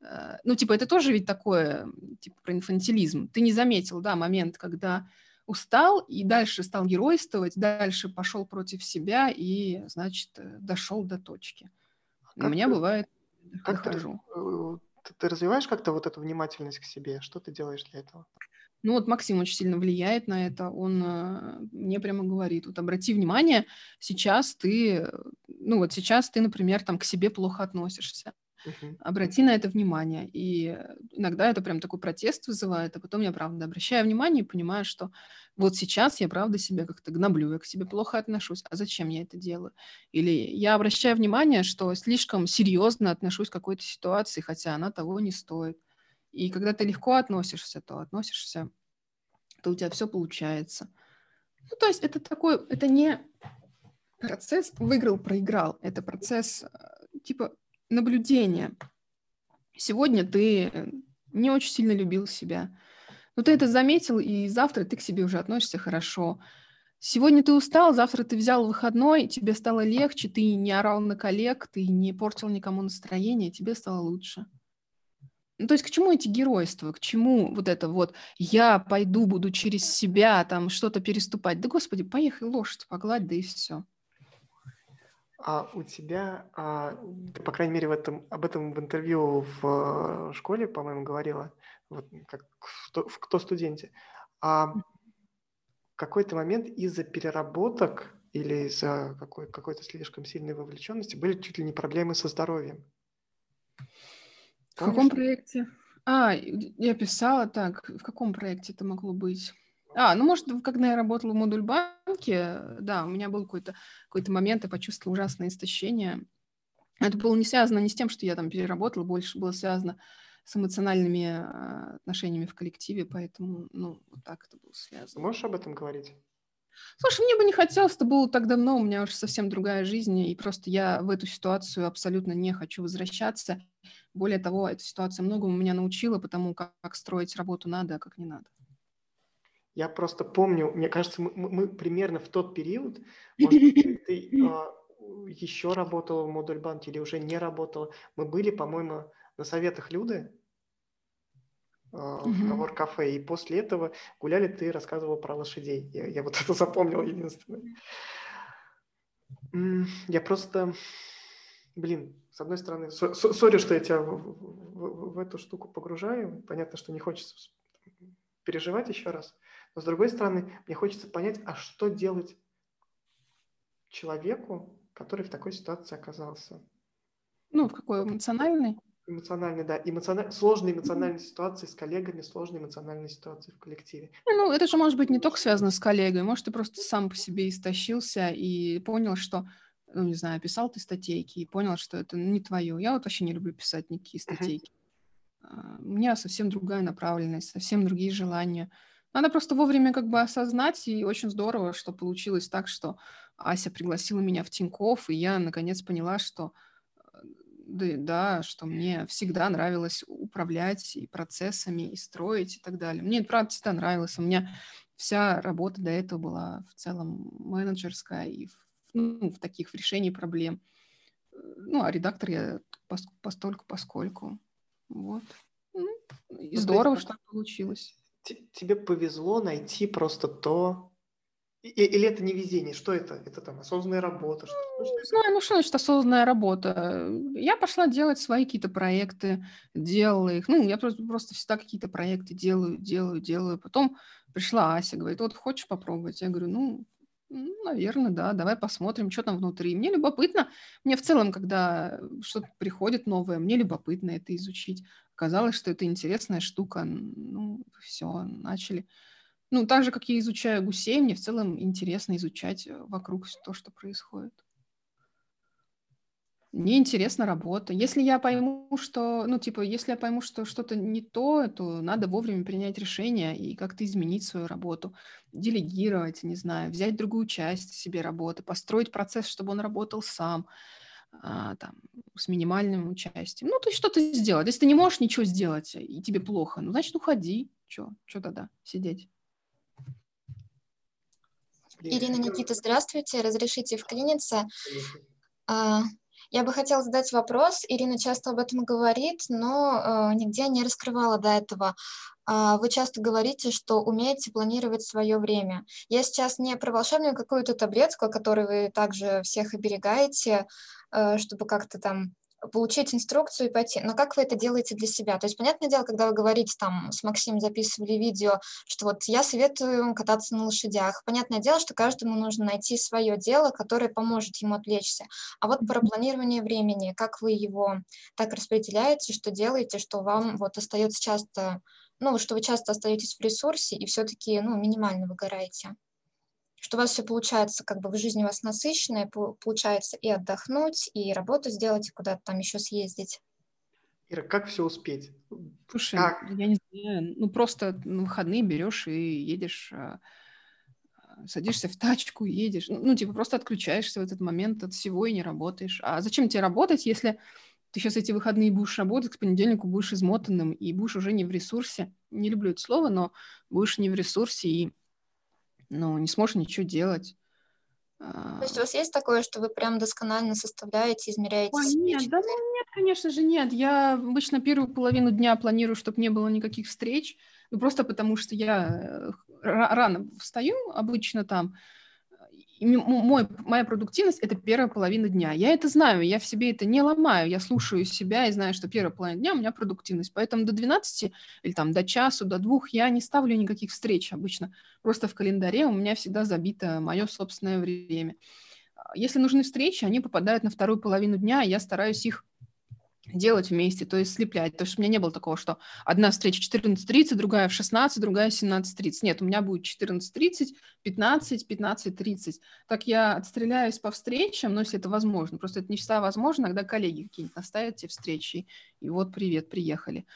э, ну, типа, это тоже ведь такое, типа, про инфантилизм. Ты не заметил, да, момент, когда устал и дальше стал геройствовать, дальше пошел против себя и, значит, э, дошел до точки. Как У меня ты, бывает, как дохожу. Э, ты, ты развиваешь как-то вот эту внимательность к себе? Что ты делаешь для этого? Ну вот Максим очень сильно влияет на это. Он э, мне прямо говорит, вот обрати внимание, сейчас ты, ну вот сейчас ты, например, там к себе плохо относишься. Uh-huh. Обрати на это внимание. И иногда это прям такой протест вызывает, а потом я, правда, обращаю внимание и понимаю, что вот сейчас я, правда, себя как-то гноблю, я к себе плохо отношусь. А зачем я это делаю? Или я обращаю внимание, что слишком серьезно отношусь к какой-то ситуации, хотя она того не стоит. И когда ты легко относишься, то относишься, то у тебя все получается. Ну, то есть это такой, это не процесс выиграл-проиграл, это процесс э, типа наблюдение. Сегодня ты не очень сильно любил себя. Но ты это заметил, и завтра ты к себе уже относишься хорошо. Сегодня ты устал, завтра ты взял выходной, тебе стало легче, ты не орал на коллег, ты не портил никому настроение, тебе стало лучше. Ну, то есть к чему эти геройства, к чему вот это вот «я пойду, буду через себя там что-то переступать»? Да, господи, поехай лошадь погладь, да и все. А у тебя, а, ты, по крайней мере, в этом, об этом в интервью в э, школе, по-моему, говорила, вот, как в, в «Кто студенте?», а в какой-то момент из-за переработок или из-за какой- какой-то слишком сильной вовлеченности были чуть ли не проблемы со здоровьем. В каком проекте? А, я писала так. В каком проекте это могло быть? А, ну, может, когда я работала в модуль-банке, да, у меня был какой-то какой момент, я почувствовала ужасное истощение. Это было не связано не с тем, что я там переработала, больше было связано с эмоциональными а, отношениями в коллективе, поэтому, ну, вот так это было связано. Можешь об этом говорить? Слушай, мне бы не хотелось, это было так давно, у меня уже совсем другая жизнь, и просто я в эту ситуацию абсолютно не хочу возвращаться. Более того, эта ситуация многому меня научила, потому как, как строить работу надо, а как не надо. Я просто помню, мне кажется, мы, мы примерно в тот период, может быть, ты а, еще работала в модуль-банке или уже не работала, мы были, по-моему, на советах Люды а, в Ковор кафе, и после этого гуляли, ты рассказывал про лошадей. Я, я вот это запомнил единственное. Я просто, блин, с одной стороны, сори, что я тебя в, в, в эту штуку погружаю. Понятно, что не хочется переживать еще раз. Но с другой стороны, мне хочется понять, а что делать человеку, который в такой ситуации оказался? Ну, в какой эмоциональной? Эмоциональной, да. Эмоциональ... Сложные эмоциональные ситуации с коллегами, сложные эмоциональные ситуации в коллективе. Ну, это же может быть не только связано с коллегой. Может, ты просто сам по себе истощился и понял, что, ну, не знаю, писал ты статейки и понял, что это не твое. Я вот вообще не люблю писать никакие статейки. А, у меня совсем другая направленность, совсем другие желания. Надо просто вовремя как бы осознать, и очень здорово, что получилось так, что Ася пригласила меня в Тинькофф, и я наконец поняла, что да, да, что мне всегда нравилось управлять и процессами, и строить, и так далее. Мне это, правда, всегда нравилось. У меня вся работа до этого была в целом менеджерская и в, ну, в таких в решении проблем. Ну, а редактор я постольку, поскольку. Вот. Ну, и здорово, что получилось. Тебе повезло найти просто то, или это не везение? Что это? Это там осознанная работа? Что, что не знаю, ну что значит осознанная работа? Я пошла делать свои какие-то проекты, делала их. Ну, я просто, просто всегда какие-то проекты делаю, делаю, делаю. Потом пришла Ася, говорит, вот хочешь попробовать? Я говорю, ну, наверное, да, давай посмотрим, что там внутри. Мне любопытно, мне в целом, когда что-то приходит новое, мне любопытно это изучить. Оказалось, что это интересная штука. Ну, все, начали. Ну, так же, как я изучаю гусей, мне в целом интересно изучать э, вокруг то, что происходит. Мне интересна работа. Если я пойму, что, ну, типа, если я пойму, что что-то не то, то надо вовремя принять решение и как-то изменить свою работу, делегировать, не знаю, взять другую часть себе работы, построить процесс, чтобы он работал сам, а, там, с минимальным участием. Ну, то есть что-то сделать. Если ты не можешь ничего сделать, и тебе плохо, ну, значит, уходи. Что? Что тогда? Сидеть. Ирина Никита, здравствуйте. Разрешите вклиниться. Я бы хотела задать вопрос. Ирина часто об этом говорит, но э, нигде не раскрывала до этого. А, вы часто говорите, что умеете планировать свое время. Я сейчас не про волшебную какую-то таблетку, о которой вы также всех оберегаете, э, чтобы как-то там получить инструкцию и пойти. Но как вы это делаете для себя? То есть, понятное дело, когда вы говорите, там, с Максимом записывали видео, что вот я советую кататься на лошадях. Понятное дело, что каждому нужно найти свое дело, которое поможет ему отвлечься. А вот про планирование времени, как вы его так распределяете, что делаете, что вам вот остается часто, ну, что вы часто остаетесь в ресурсе и все-таки, ну, минимально выгораете? Что у вас все получается, как бы в жизни у вас насыщенная, получается и отдохнуть, и работу сделать, и куда-то там еще съездить. Ира, как все успеть? Слушай, как? я не знаю, ну просто на выходные берешь и едешь, а, садишься в тачку, едешь, ну, ну типа просто отключаешься в этот момент от всего и не работаешь. А зачем тебе работать, если ты сейчас эти выходные будешь работать, к понедельнику будешь измотанным и будешь уже не в ресурсе. Не люблю это слово, но будешь не в ресурсе и ну, не сможешь ничего делать. То есть у вас есть такое, что вы прям досконально составляете, измеряете? Ой, нет, да, ну, нет, конечно же, нет. Я обычно первую половину дня планирую, чтобы не было никаких встреч, ну, просто потому что я э, рано встаю обычно там, мой, моя продуктивность – это первая половина дня. Я это знаю, я в себе это не ломаю. Я слушаю себя и знаю, что первая половина дня у меня продуктивность. Поэтому до 12 или там до часу, до двух я не ставлю никаких встреч обычно. Просто в календаре у меня всегда забито мое собственное время. Если нужны встречи, они попадают на вторую половину дня, и я стараюсь их делать вместе, то есть слеплять. То есть у меня не было такого, что одна встреча 14.30, другая в 16, другая в 17.30. Нет, у меня будет 14.30, 15, 15.30. Так я отстреляюсь по встречам, но если это возможно. Просто это не всегда возможно, когда коллеги какие-нибудь наставят те встречи, и вот привет, приехали.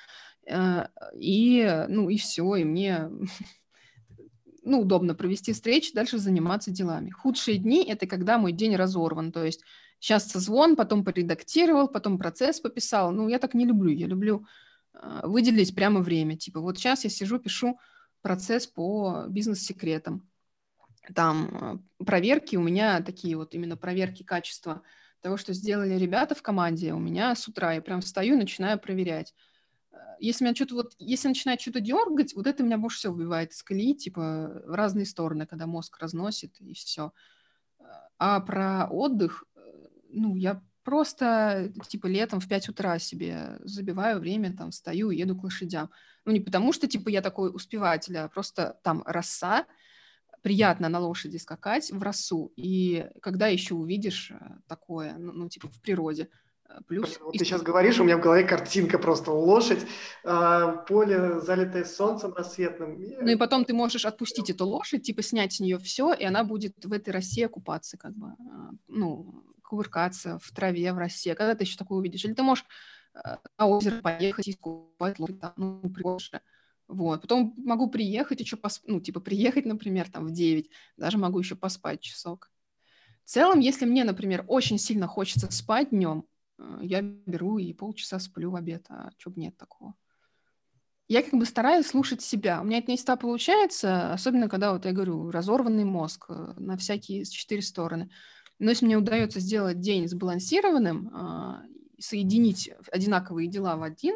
Э, и, ну, и все, и мне ну, удобно провести встречи, дальше заниматься делами. Худшие дни – это когда мой день разорван, то есть Сейчас созвон, потом поредактировал, потом процесс пописал. Ну, я так не люблю. Я люблю э, выделить прямо время. Типа вот сейчас я сижу, пишу процесс по бизнес-секретам. Там э, проверки у меня такие вот именно проверки качества того, что сделали ребята в команде. У меня с утра я прям встаю, начинаю проверять. Э, если меня что-то вот, если начинает что-то дергать, вот это меня больше всего выбивает из колеи, типа в разные стороны, когда мозг разносит и все. А про отдых ну, я просто, типа, летом в 5 утра себе забиваю время, там, встаю и еду к лошадям. Ну, не потому что, типа, я такой успеватель, а просто там роса, приятно на лошади скакать в росу. И когда еще увидишь э, такое, ну, ну типа, в природе, э, Плюс... Вот ты сейчас говоришь, у меня в голове картинка просто лошадь, э, поле, залитое солнцем рассветным. Ну и потом ты можешь отпустить эту лошадь, типа снять с нее все, и она будет в этой росе купаться, как бы, ну, кувыркаться в траве, в росе, когда ты еще такое увидишь. Или ты можешь э, на озеро поехать и искупать лодку, ну, прикольно. Вот. Потом могу приехать еще, пос... ну, типа, приехать, например, там в 9, даже могу еще поспать часок. В целом, если мне, например, очень сильно хочется спать днем, э, я беру и полчаса сплю в обед, а что бы нет такого. Я как бы стараюсь слушать себя. У меня это не всегда получается, особенно когда, вот я говорю, разорванный мозг э, на всякие четыре стороны. Но если мне удается сделать день сбалансированным, а, соединить одинаковые дела в один,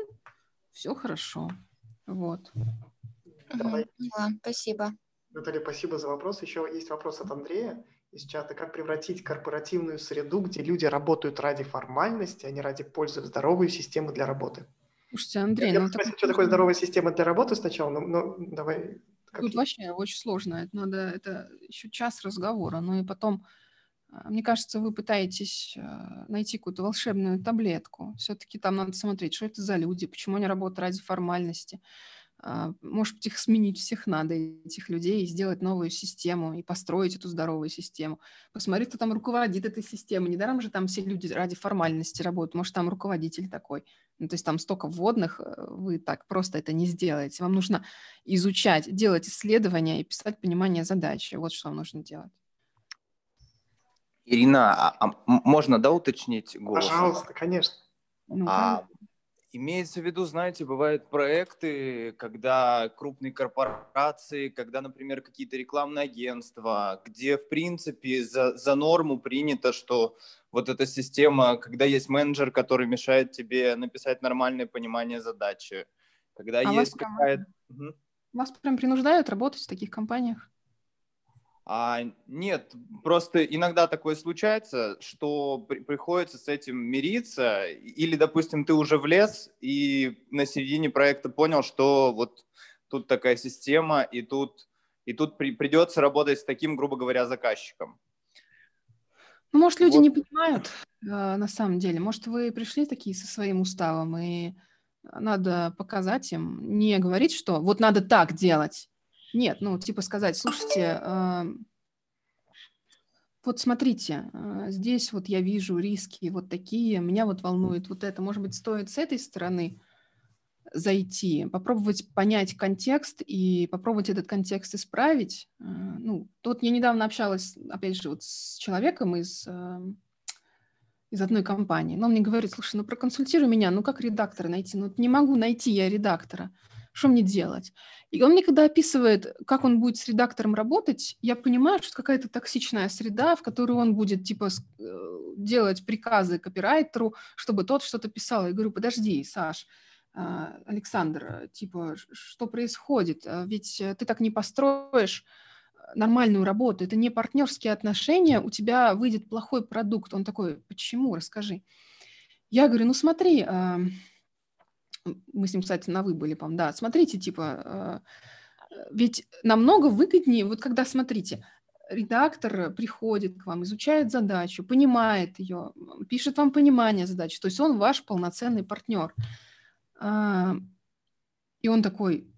все хорошо. Вот. Давай. Поняла, спасибо. Наталья, спасибо за вопрос. Еще есть вопрос от Андрея из чата. Как превратить корпоративную среду, где люди работают ради формальности, а не ради пользы в здоровую систему для работы? Слушайте, Андрей, я ну... спросил, так... что такое здоровая система для работы сначала, но, но давай... Тут вообще очень сложно. Это надо, это еще час разговора. Ну и потом, мне кажется, вы пытаетесь а, найти какую-то волшебную таблетку. Все-таки там надо смотреть, что это за люди, почему они работают ради формальности. А, может быть, их сменить всех надо, этих людей, и сделать новую систему, и построить эту здоровую систему. Посмотреть, кто там руководит этой системой. Недаром же там все люди ради формальности работают. Может, там руководитель такой. Ну, то есть там столько вводных, э, вы так просто это не сделаете. Вам нужно изучать, делать исследования и писать понимание задачи. Вот что вам нужно делать. Ирина, а, а можно, да, уточнить голос? Пожалуйста, конечно. Ну, а, Имеется в виду, знаете, бывают проекты, когда крупные корпорации, когда, например, какие-то рекламные агентства, где, в принципе, за, за норму принято, что вот эта система, когда есть менеджер, который мешает тебе написать нормальное понимание задачи, когда а есть какая-то... Вас прям принуждают работать в таких компаниях? А, нет, просто иногда такое случается, что при, приходится с этим мириться, или, допустим, ты уже влез и на середине проекта понял, что вот тут такая система, и тут, и тут при, придется работать с таким, грубо говоря, заказчиком. Ну, может, люди вот. не понимают э, на самом деле. Может, вы пришли такие со своим уставом, и надо показать им, не говорить, что вот надо так делать, нет, ну, типа сказать, слушайте, э, вот смотрите, э, здесь вот я вижу риски вот такие, меня вот волнует вот это. Может быть, стоит с этой стороны зайти, попробовать понять контекст и попробовать этот контекст исправить. Э, ну, тут я недавно общалась, опять же, вот с человеком из, э, из одной компании. Но он мне говорит, слушай, ну проконсультируй меня, ну как редактора найти? Ну не могу найти я редактора что мне делать? И он мне когда описывает, как он будет с редактором работать, я понимаю, что какая-то токсичная среда, в которой он будет, типа, э, делать приказы копирайтеру, чтобы тот что-то писал. Я говорю, подожди, Саш, а, Александр, типа, что происходит? А ведь ты так не построишь нормальную работу, это не партнерские отношения, у тебя выйдет плохой продукт. Он такой, почему? Расскажи. Я говорю, ну смотри, мы с ним, кстати, на «вы» были, по да, смотрите, типа, э, ведь намного выгоднее, вот когда, смотрите, редактор приходит к вам, изучает задачу, понимает ее, пишет вам понимание задачи, то есть он ваш полноценный партнер. А, и он такой,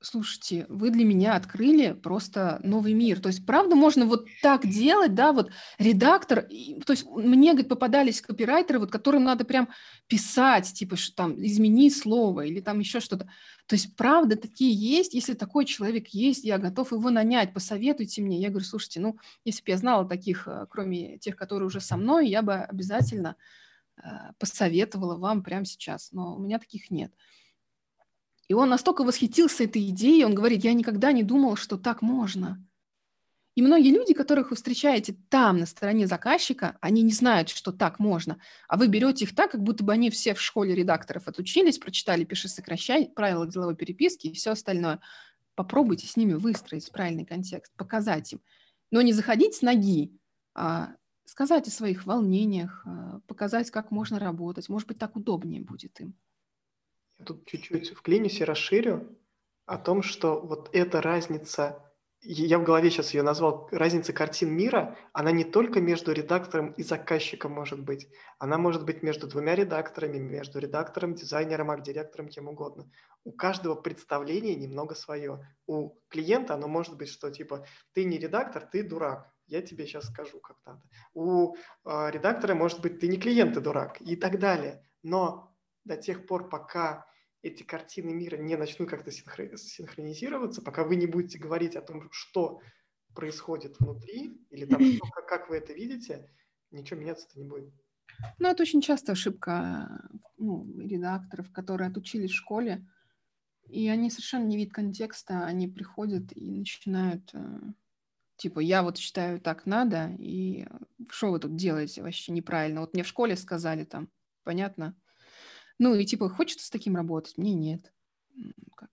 Слушайте, вы для меня открыли просто новый мир. То есть, правда, можно вот так делать, да, вот редактор, то есть мне, говорит, попадались копирайтеры, вот которым надо прям писать, типа, что там, измени слово или там еще что-то. То есть, правда, такие есть, если такой человек есть, я готов его нанять, посоветуйте мне. Я говорю, слушайте, ну, если бы я знала таких, э, кроме тех, которые уже со мной, я бы обязательно э, посоветовала вам прямо сейчас, но у меня таких нет. И он настолько восхитился этой идеей, он говорит, я никогда не думал, что так можно. И многие люди, которых вы встречаете там, на стороне заказчика, они не знают, что так можно. А вы берете их так, как будто бы они все в школе редакторов отучились, прочитали «Пиши, сокращай», правила деловой переписки и все остальное. Попробуйте с ними выстроить правильный контекст, показать им. Но не заходить с ноги, а сказать о своих волнениях, а, показать, как можно работать. Может быть, так удобнее будет им. Я тут чуть-чуть в клинисе расширю о том, что вот эта разница, я в голове сейчас ее назвал, разница картин мира, она не только между редактором и заказчиком может быть, она может быть между двумя редакторами, между редактором, дизайнером, арт-директором, кем угодно. У каждого представление немного свое. У клиента оно может быть, что типа ты не редактор, ты дурак. Я тебе сейчас скажу как надо. У э, редактора может быть ты не клиент, ты дурак и так далее. Но до тех пор, пока эти картины мира не начнут как-то синхронизироваться, пока вы не будете говорить о том, что происходит внутри, или там, что, как, вы это видите, ничего меняться-то не будет. Ну, это очень часто ошибка ну, редакторов, которые отучились в школе, и они совершенно не видят контекста, они приходят и начинают, э, типа, я вот считаю, так надо, и что вы тут делаете вообще неправильно? Вот мне в школе сказали там, понятно? Ну, и типа, хочется с таким работать? Мне нет.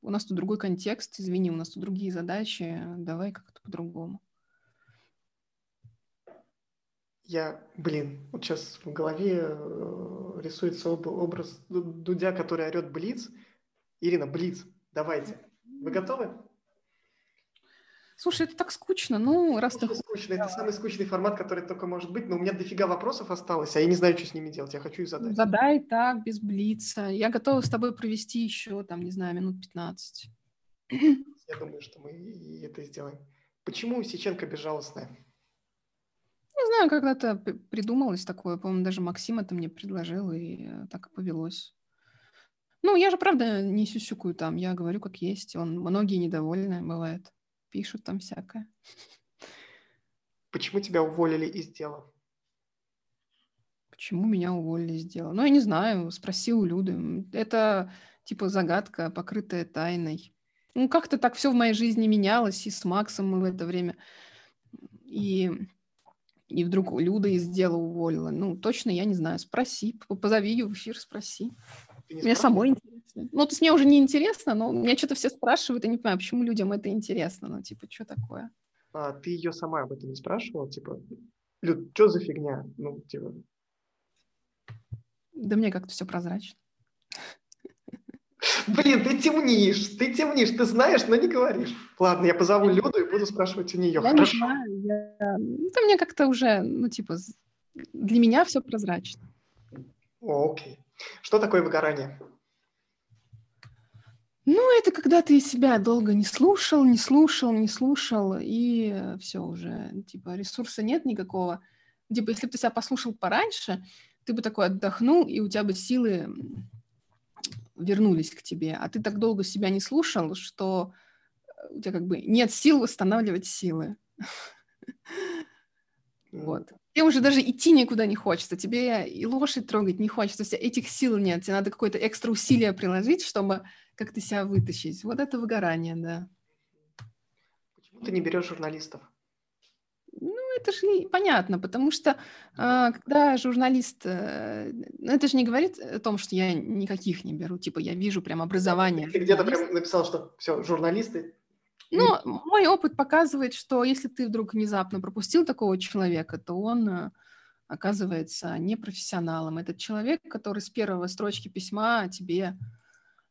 У нас тут другой контекст, извини, у нас тут другие задачи, давай как-то по-другому. Я, блин, вот сейчас в голове э, рисуется образ Дудя, который орет Блиц. Ирина, Блиц, давайте. Вы готовы? Слушай, это так скучно. Ну, раз ты... скучно. Это самый скучный формат, который только может быть. Но у меня дофига вопросов осталось, а я не знаю, что с ними делать. Я хочу их задать. Задай так, без блица. Я готова с тобой провести еще, там, не знаю, минут 15. Я думаю, что мы это сделаем. Почему Сеченко безжалостная? Не знаю, когда-то придумалось такое. По-моему, даже Максим это мне предложил, и э, так и повелось. Ну, я же, правда, не сюсюкаю там. Я говорю, как есть. Он, многие недовольны, бывает пишут там всякое. Почему тебя уволили из дела? Почему меня уволили из дела? Ну, я не знаю, спроси у Люды. Это типа загадка, покрытая тайной. Ну, как-то так все в моей жизни менялось, и с Максом мы в это время. И, и вдруг Люда из дела уволила. Ну, точно я не знаю. Спроси, позови ее в эфир, спроси. Мне самой интересно. Ну, то есть мне уже не интересно, но меня что-то все спрашивают, я не понимаю, почему людям это интересно. Ну, типа, что такое? А, ты ее сама об этом не спрашивала? Типа, Люд, что за фигня? Ну, типа... Да мне как-то все прозрачно. Блин, ты темнишь, ты темнишь, ты знаешь, но не говоришь. Ладно, я позову Люду и буду спрашивать у нее. Я Хорошо. не знаю, я... это мне как-то уже, ну, типа, для меня все прозрачно. О, окей. Что такое выгорание? Ну, это когда ты себя долго не слушал, не слушал, не слушал, и все уже, типа, ресурса нет никакого. Типа, если бы ты себя послушал пораньше, ты бы такой отдохнул, и у тебя бы силы вернулись к тебе. А ты так долго себя не слушал, что у тебя как бы нет сил восстанавливать силы. Вот. Тебе уже даже идти никуда не хочется, тебе и лошадь трогать не хочется, у тебя этих сил нет, тебе надо какое-то экстра усилие приложить, чтобы как-то себя вытащить. Вот это выгорание, да. Почему ты не берешь журналистов? Ну, это же понятно, потому что э, когда журналист, э, ну, это же не говорит о том, что я никаких не беру, типа я вижу прям образование. Ты где-то прям написал, что все, журналисты ну, мой опыт показывает, что если ты вдруг внезапно пропустил такого человека, то он э, оказывается непрофессионалом. Этот человек, который с первого строчки письма тебе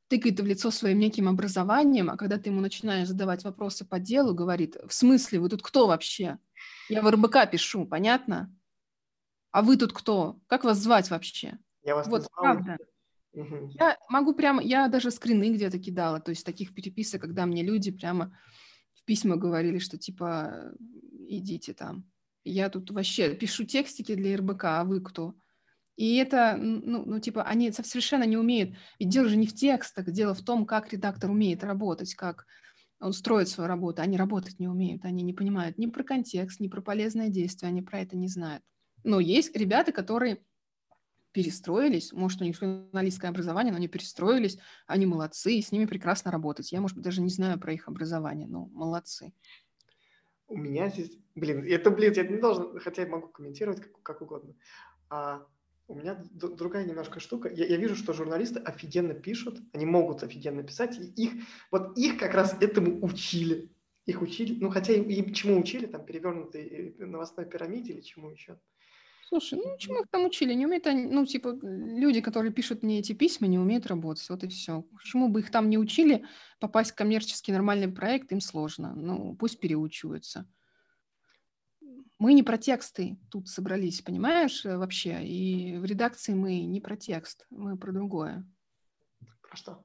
тыкает в лицо своим неким образованием, а когда ты ему начинаешь задавать вопросы по делу, говорит, в смысле, вы тут кто вообще? Я в РБК пишу, понятно? А вы тут кто? Как вас звать вообще? Я вас вот, правда. Угу. Я могу прямо, я даже скрины где-то кидала, то есть таких переписок, когда мне люди прямо в письма говорили, что типа идите там. Я тут вообще пишу текстики для РБК, а вы кто? И это, ну, ну, типа, они совершенно не умеют. Ведь дело же не в текстах, дело в том, как редактор умеет работать, как он строит свою работу. Они работать не умеют, они не понимают ни про контекст, ни про полезное действие, они про это не знают. Но есть ребята, которые перестроились, может, у них журналистское образование, но они перестроились, они молодцы, и с ними прекрасно работать. Я, может быть, даже не знаю про их образование, но молодцы. У меня здесь, блин, это, блин, я не должен, хотя я могу комментировать как, как угодно. А у меня другая немножко штука. Я, я вижу, что журналисты офигенно пишут, они могут офигенно писать, и их, вот их как раз этому учили. Их учили, ну хотя и, и чему учили, там перевернутой э, новостной пирамиде или чему еще. Слушай, ну чему их там учили? Не умеют они, ну, типа, люди, которые пишут мне эти письма, не умеют работать. Вот и все. Почему бы их там не учили? Попасть в коммерческий нормальный проект им сложно. Ну, пусть переучиваются. Мы не про тексты тут собрались, понимаешь, э, вообще? И в редакции мы не про текст, мы про другое. Про что?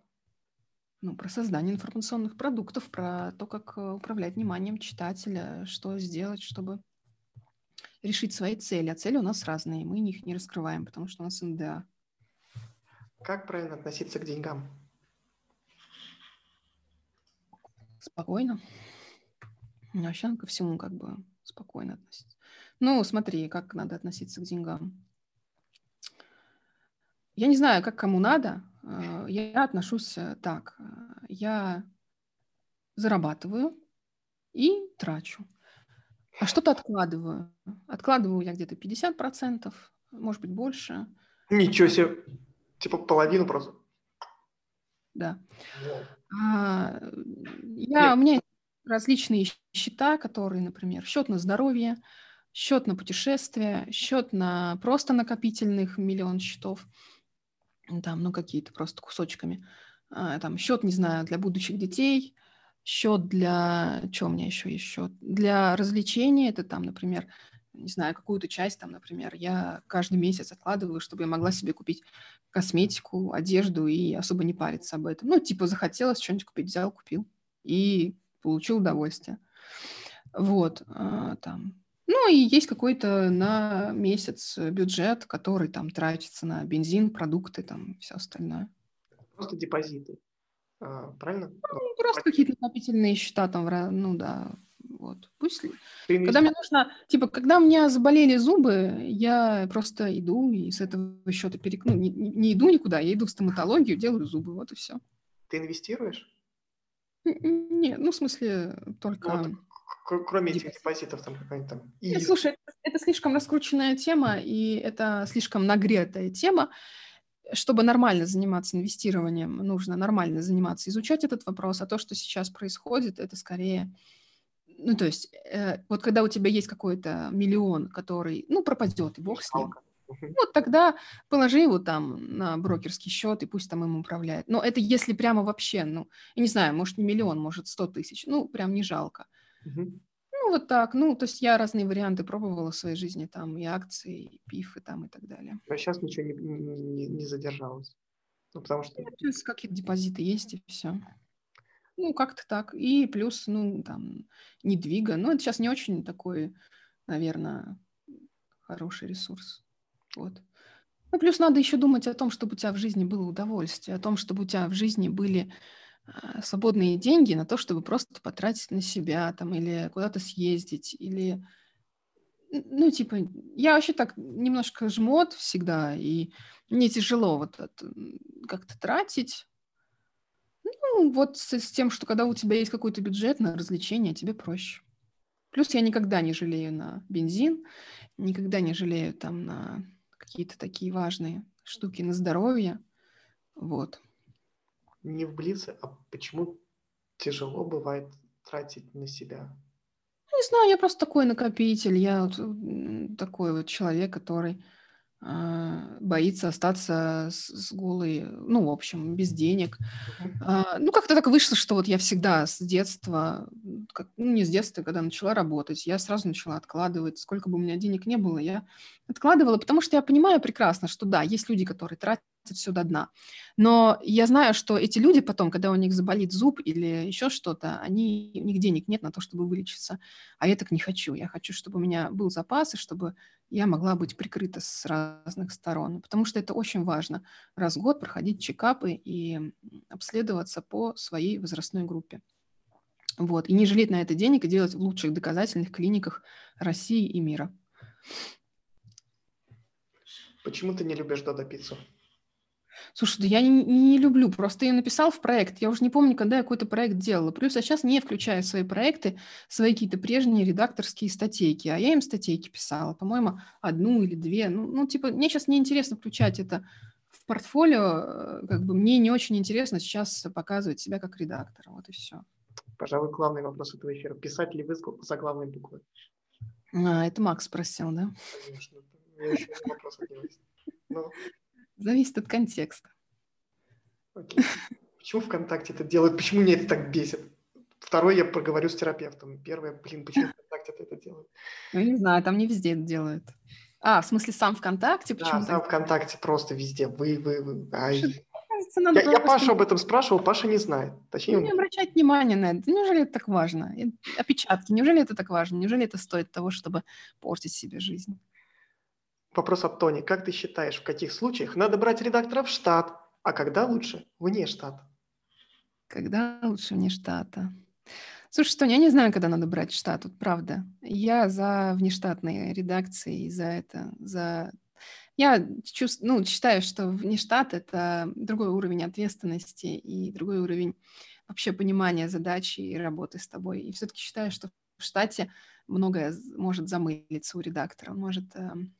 Ну, про создание информационных продуктов, про то, как э, управлять вниманием читателя, что сделать, чтобы решить свои цели. А цели у нас разные, мы их не раскрываем, потому что у нас НДА. Как правильно относиться к деньгам? Спокойно. Вообще ко всему как бы спокойно относиться. Ну, смотри, как надо относиться к деньгам. Я не знаю, как кому надо. Э, я отношусь э, так. Я зарабатываю и трачу. А что-то откладываю. Откладываю я где-то 50%, может быть, больше. Ничего себе. Типа половину просто. Да. А, я, у меня различные счета, которые, например, счет на здоровье, счет на путешествия, счет на просто накопительных миллион счетов – там, ну, какие-то просто кусочками. А, там счет, не знаю, для будущих детей, счет для... Что у меня еще есть счет? Для развлечений, это там, например, не знаю, какую-то часть там, например, я каждый месяц откладываю, чтобы я могла себе купить косметику, одежду и особо не париться об этом. Ну, типа захотелось что-нибудь купить, взял, купил и получил удовольствие. Вот, а, там, ну и есть какой-то на месяц бюджет, который там тратится на бензин, продукты, там все остальное. Просто депозиты, а, правильно? Ну, просто какие-то накопительные счета там, ну да, вот. Пусть Когда мне нужно, типа, когда у меня заболели зубы, я просто иду и с этого счета перек... ну, не, не иду никуда, я иду в стоматологию, делаю зубы, вот и все. Ты инвестируешь? Нет, ну, в смысле, только... Ну, вот кроме этих депозитов там какая-нибудь там... Нет, слушай, это слишком раскрученная тема, и это слишком нагретая тема. Чтобы нормально заниматься инвестированием, нужно нормально заниматься, изучать этот вопрос, а то, что сейчас происходит, это скорее... Ну, то есть, э, вот когда у тебя есть какой-то миллион, который, ну, пропадет, и бог с ним, вот тогда положи его там на брокерский счет, и пусть там им управляет. Но это если прямо вообще, ну, я не знаю, может, не миллион, может, сто тысяч, ну, прям не жалко. Угу. Ну, вот так. Ну, то есть я разные варианты пробовала в своей жизни, там и акции, и пифы там и так далее. А сейчас ничего не, не, не задержалось? Ну, потому что... Сейчас какие-то депозиты есть, и все. Ну, как-то так. И плюс, ну, там, недвига. Ну, это сейчас не очень такой, наверное, хороший ресурс. Вот. Ну, плюс надо еще думать о том, чтобы у тебя в жизни было удовольствие, о том, чтобы у тебя в жизни были а, свободные деньги на то, чтобы просто потратить на себя там или куда-то съездить, или ну, типа, я вообще так немножко жмот всегда, и мне тяжело вот как-то тратить. Ну, вот с, с тем, что когда у тебя есть какой-то бюджет на развлечения, тебе проще. Плюс я никогда не жалею на бензин, никогда не жалею там на какие-то такие важные штуки на здоровье. Вот не в Блице, а почему тяжело бывает тратить на себя? Не знаю, я просто такой накопитель, я вот такой вот человек, который боится остаться с, с голой, ну, в общем, без денег. А, ну, как-то так вышло, что вот я всегда с детства, как, ну, не с детства, когда начала работать, я сразу начала откладывать. Сколько бы у меня денег не было, я откладывала, потому что я понимаю прекрасно, что да, есть люди, которые тратят все до дна. Но я знаю, что эти люди потом, когда у них заболит зуб или еще что-то, они, у них денег нет на то, чтобы вылечиться. А я так не хочу. Я хочу, чтобы у меня был запас, и чтобы я могла быть прикрыта с разных сторон. Потому что это очень важно. Раз в год проходить чекапы и обследоваться по своей возрастной группе. Вот. И не жалеть на это денег и делать в лучших доказательных клиниках России и мира. Почему ты не любишь Додо пиццу? Слушай, да я не, не люблю, просто я написал в проект, я уже не помню, когда я какой-то проект делала. Плюс я сейчас не включаю свои проекты свои какие-то прежние редакторские статейки, а я им статейки писала, по-моему, одну или две. Ну, ну типа, мне сейчас неинтересно включать это в портфолио, э, как бы мне не очень интересно сейчас показывать себя как редактора, вот и все. Пожалуй, главный вопрос этого эфира. Писать ли вы за главной буквы? А, это Макс спросил, да? Конечно. У меня еще вопрос. Ну, Зависит от контекста. Окей. Почему ВКонтакте это делают? Почему меня это так бесит? Второй я поговорю с терапевтом. Первое, блин, почему ВКонтакте это делают? Ну, не знаю, там не везде это делают. А, в смысле, сам ВКонтакте? Почему да, сам ВКонтакте просто везде. Вы, вы, вы. Ай. Кажется, надо я, я Пашу об этом спрашивал, Паша не знает. Точнее, ну, не обращать внимания на это. Неужели это так важно? Опечатки, неужели это так важно? Неужели это стоит того, чтобы портить себе жизнь? Вопрос от Тони. Как ты считаешь, в каких случаях надо брать редактора в штат, А когда лучше вне штата? Когда лучше вне штата? Слушай, что я не знаю, когда надо брать штат, тут правда. Я за внештатные редакции, за это, за... Я чувств... ну, считаю, что внештат — это другой уровень ответственности и другой уровень вообще понимания задачи и работы с тобой. И все-таки считаю, что в штате многое может замылиться у редактора. Он может, эм,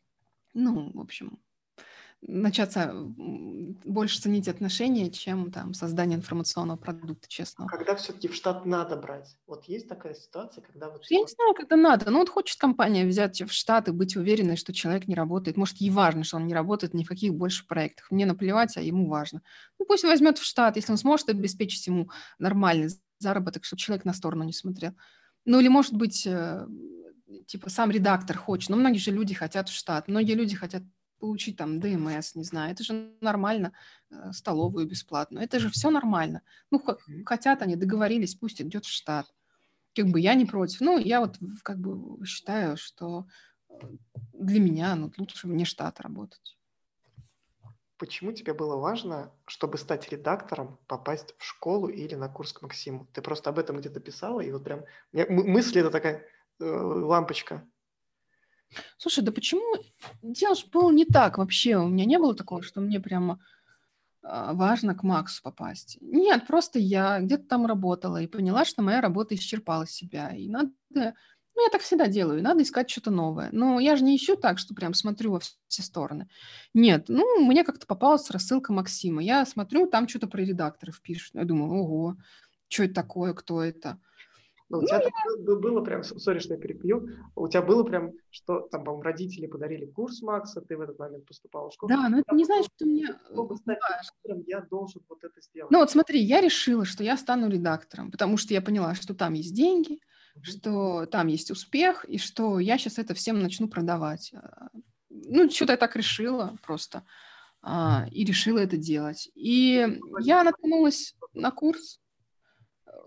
ну, в общем, начаться больше ценить отношения, чем там создание информационного продукта, честно. Когда все-таки в штат надо брать? Вот есть такая ситуация, когда вот... Я не знаю, когда надо. Ну вот хочет компания взять в штат и быть уверенной, что человек не работает. Может, ей важно, что он не работает ни в каких больше проектах. Мне наплевать, а ему важно. Ну пусть возьмет в штат, если он сможет обеспечить ему нормальный заработок, чтобы человек на сторону не смотрел. Ну или, может быть, э, типа сам редактор хочет. Но многие же люди хотят в штат. Многие люди хотят получить там ДМС, не знаю, это же нормально, э, столовую бесплатную, это же все нормально. Ну, хотят они, договорились, пусть идет в штат. Как бы я не против. Ну, я вот как бы считаю, что э, для меня ну, лучше вне штата работать. Почему тебе было важно, чтобы стать редактором, попасть в школу или на курс к Максиму? Ты просто об этом где-то писала, и вот прям мысль это такая лампочка Слушай, да почему? Дело же было не так вообще. У меня не было такого, что мне прямо а, важно к Максу попасть. Нет, просто я где-то там работала и поняла, что моя работа исчерпала себя. И надо... Ну, я так всегда делаю, надо искать что-то новое. Но я же не ищу так, что прям смотрю во все стороны. Нет, ну, мне как-то попалась рассылка Максима. Я смотрю, там что-то про редакторов пишут. Я думаю, ого, что это такое, кто это? Ну, у тебя я... было прям, сори, что я перепью, у тебя было прям, что там, по-моему, родители подарили курс Макса, ты в этот момент поступала в школу. Да, но это не значит, что мне... Стать редактором, я должен вот это сделать. Ну вот смотри, я решила, что я стану редактором, потому что я поняла, что там есть деньги, mm-hmm. что там есть успех, и что я сейчас это всем начну продавать. А, ну, что-то я так решила просто. А, и решила это делать. И я наткнулась на курс,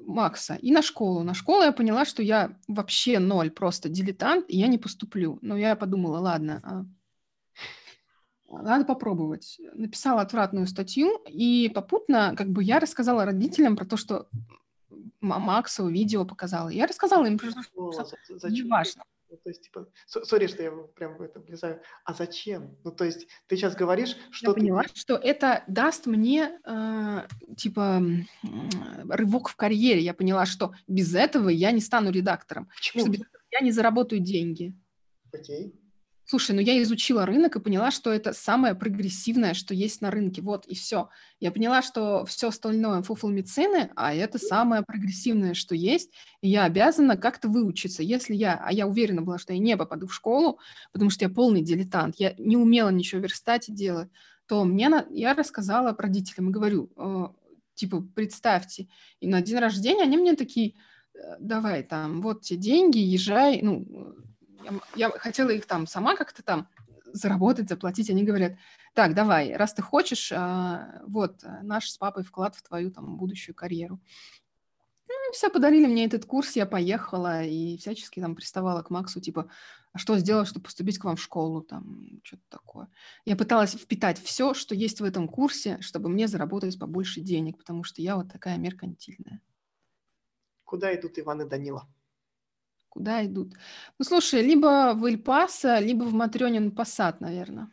Макса и на школу. На школу я поняла, что я вообще ноль, просто дилетант, и я не поступлю. Но я подумала, ладно, а, надо попробовать. Написала отвратную статью, и попутно как бы я рассказала родителям про то, что Максу видео показала. Я рассказала им, что не важно. Ну, то есть, типа, сори, что я прям в это влезаю. А зачем? Ну, то есть, ты сейчас говоришь, что я поняла, что это даст мне, э, типа, рывок в карьере. Я поняла, что без этого я не стану редактором. Почему? Что без этого я не заработаю деньги. Окей. Слушай, ну я изучила рынок и поняла, что это самое прогрессивное, что есть на рынке. Вот и все. Я поняла, что все остальное фуфломицины, а это самое прогрессивное, что есть. И я обязана как-то выучиться. Если я, а я уверена была, что я не попаду в школу, потому что я полный дилетант, я не умела ничего в верстате делать, то мне на, я рассказала родителям и говорю, э, типа, представьте, и на день рождения они мне такие, «Э, давай там, вот те деньги, езжай, ну, я, я хотела их там сама как-то там заработать, заплатить. Они говорят, так, давай, раз ты хочешь, а, вот наш с папой вклад в твою там будущую карьеру. Ну, все, подарили мне этот курс, я поехала и всячески там приставала к Максу, типа, а что сделать, чтобы поступить к вам в школу, там, что-то такое. Я пыталась впитать все, что есть в этом курсе, чтобы мне заработать побольше денег, потому что я вот такая меркантильная. Куда идут Иван и Данила? Куда идут? Ну, слушай, либо в Эль-Пасо, либо в Матрёнин Пассат, наверное.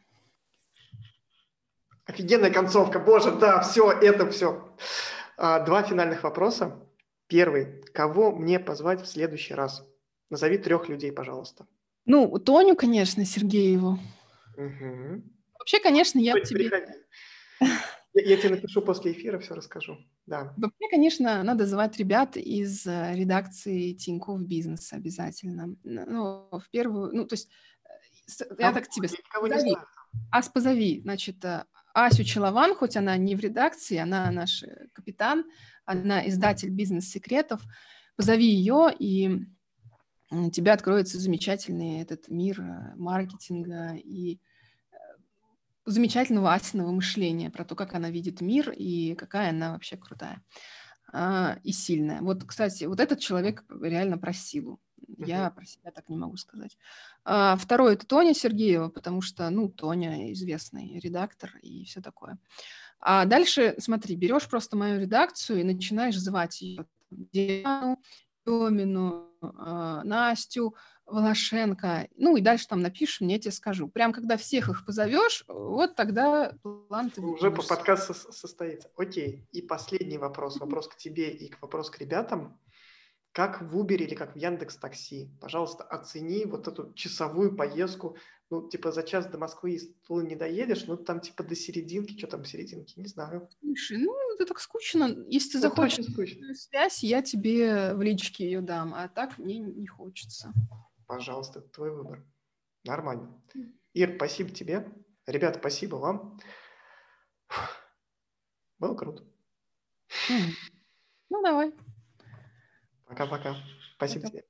Офигенная концовка, боже, да, все, это все. А, два финальных вопроса. Первый. Кого мне позвать в следующий раз? Назови трех людей, пожалуйста. Ну, Тоню, конечно, Сергееву. Угу. Вообще, конечно, я Хоть тебе... Приходи. Я, тебе напишу после эфира, все расскажу. Да. Вообще, конечно, надо звать ребят из э, редакции Тинькофф Бизнеса обязательно. Ну, в первую, ну, то есть, э, я а так тебе позови. Ас, позови, значит, э, Асю Челован, хоть она не в редакции, она наш капитан, она издатель бизнес-секретов. Позови ее, и у тебя откроется замечательный этот мир маркетинга и замечательного Асиного мышления про то, как она видит мир и какая она вообще крутая а, и сильная. Вот, кстати, вот этот человек реально про силу. Я про себя так не могу сказать. А, второй это Тоня Сергеева, потому что, ну, Тоня известный редактор и все такое. А дальше, смотри, берешь просто мою редакцию и начинаешь звать ее Диану, Демину, э, Настю, Волошенко, ну и дальше там напишешь, мне тебе скажу. Прям когда всех их позовешь, вот тогда план ты Уже по подкаст со- состоится. Окей. И последний вопрос. Вопрос к тебе и к вопрос к ребятам. Как в Uber или как в Яндекс Такси, пожалуйста, оцени вот эту часовую поездку. Ну, типа за час до Москвы из Тулы не доедешь, ну там типа до серединки, что там серединки, не знаю. Слушай, ну это так скучно. Если ты Это захочешь скучно. связь, я тебе в личке ее дам, а так мне не хочется. Пожалуйста, это твой выбор. Нормально. Ир, спасибо тебе. Ребята, спасибо вам. Было круто. Ну давай. Пока-пока. Спасибо Пока. тебе.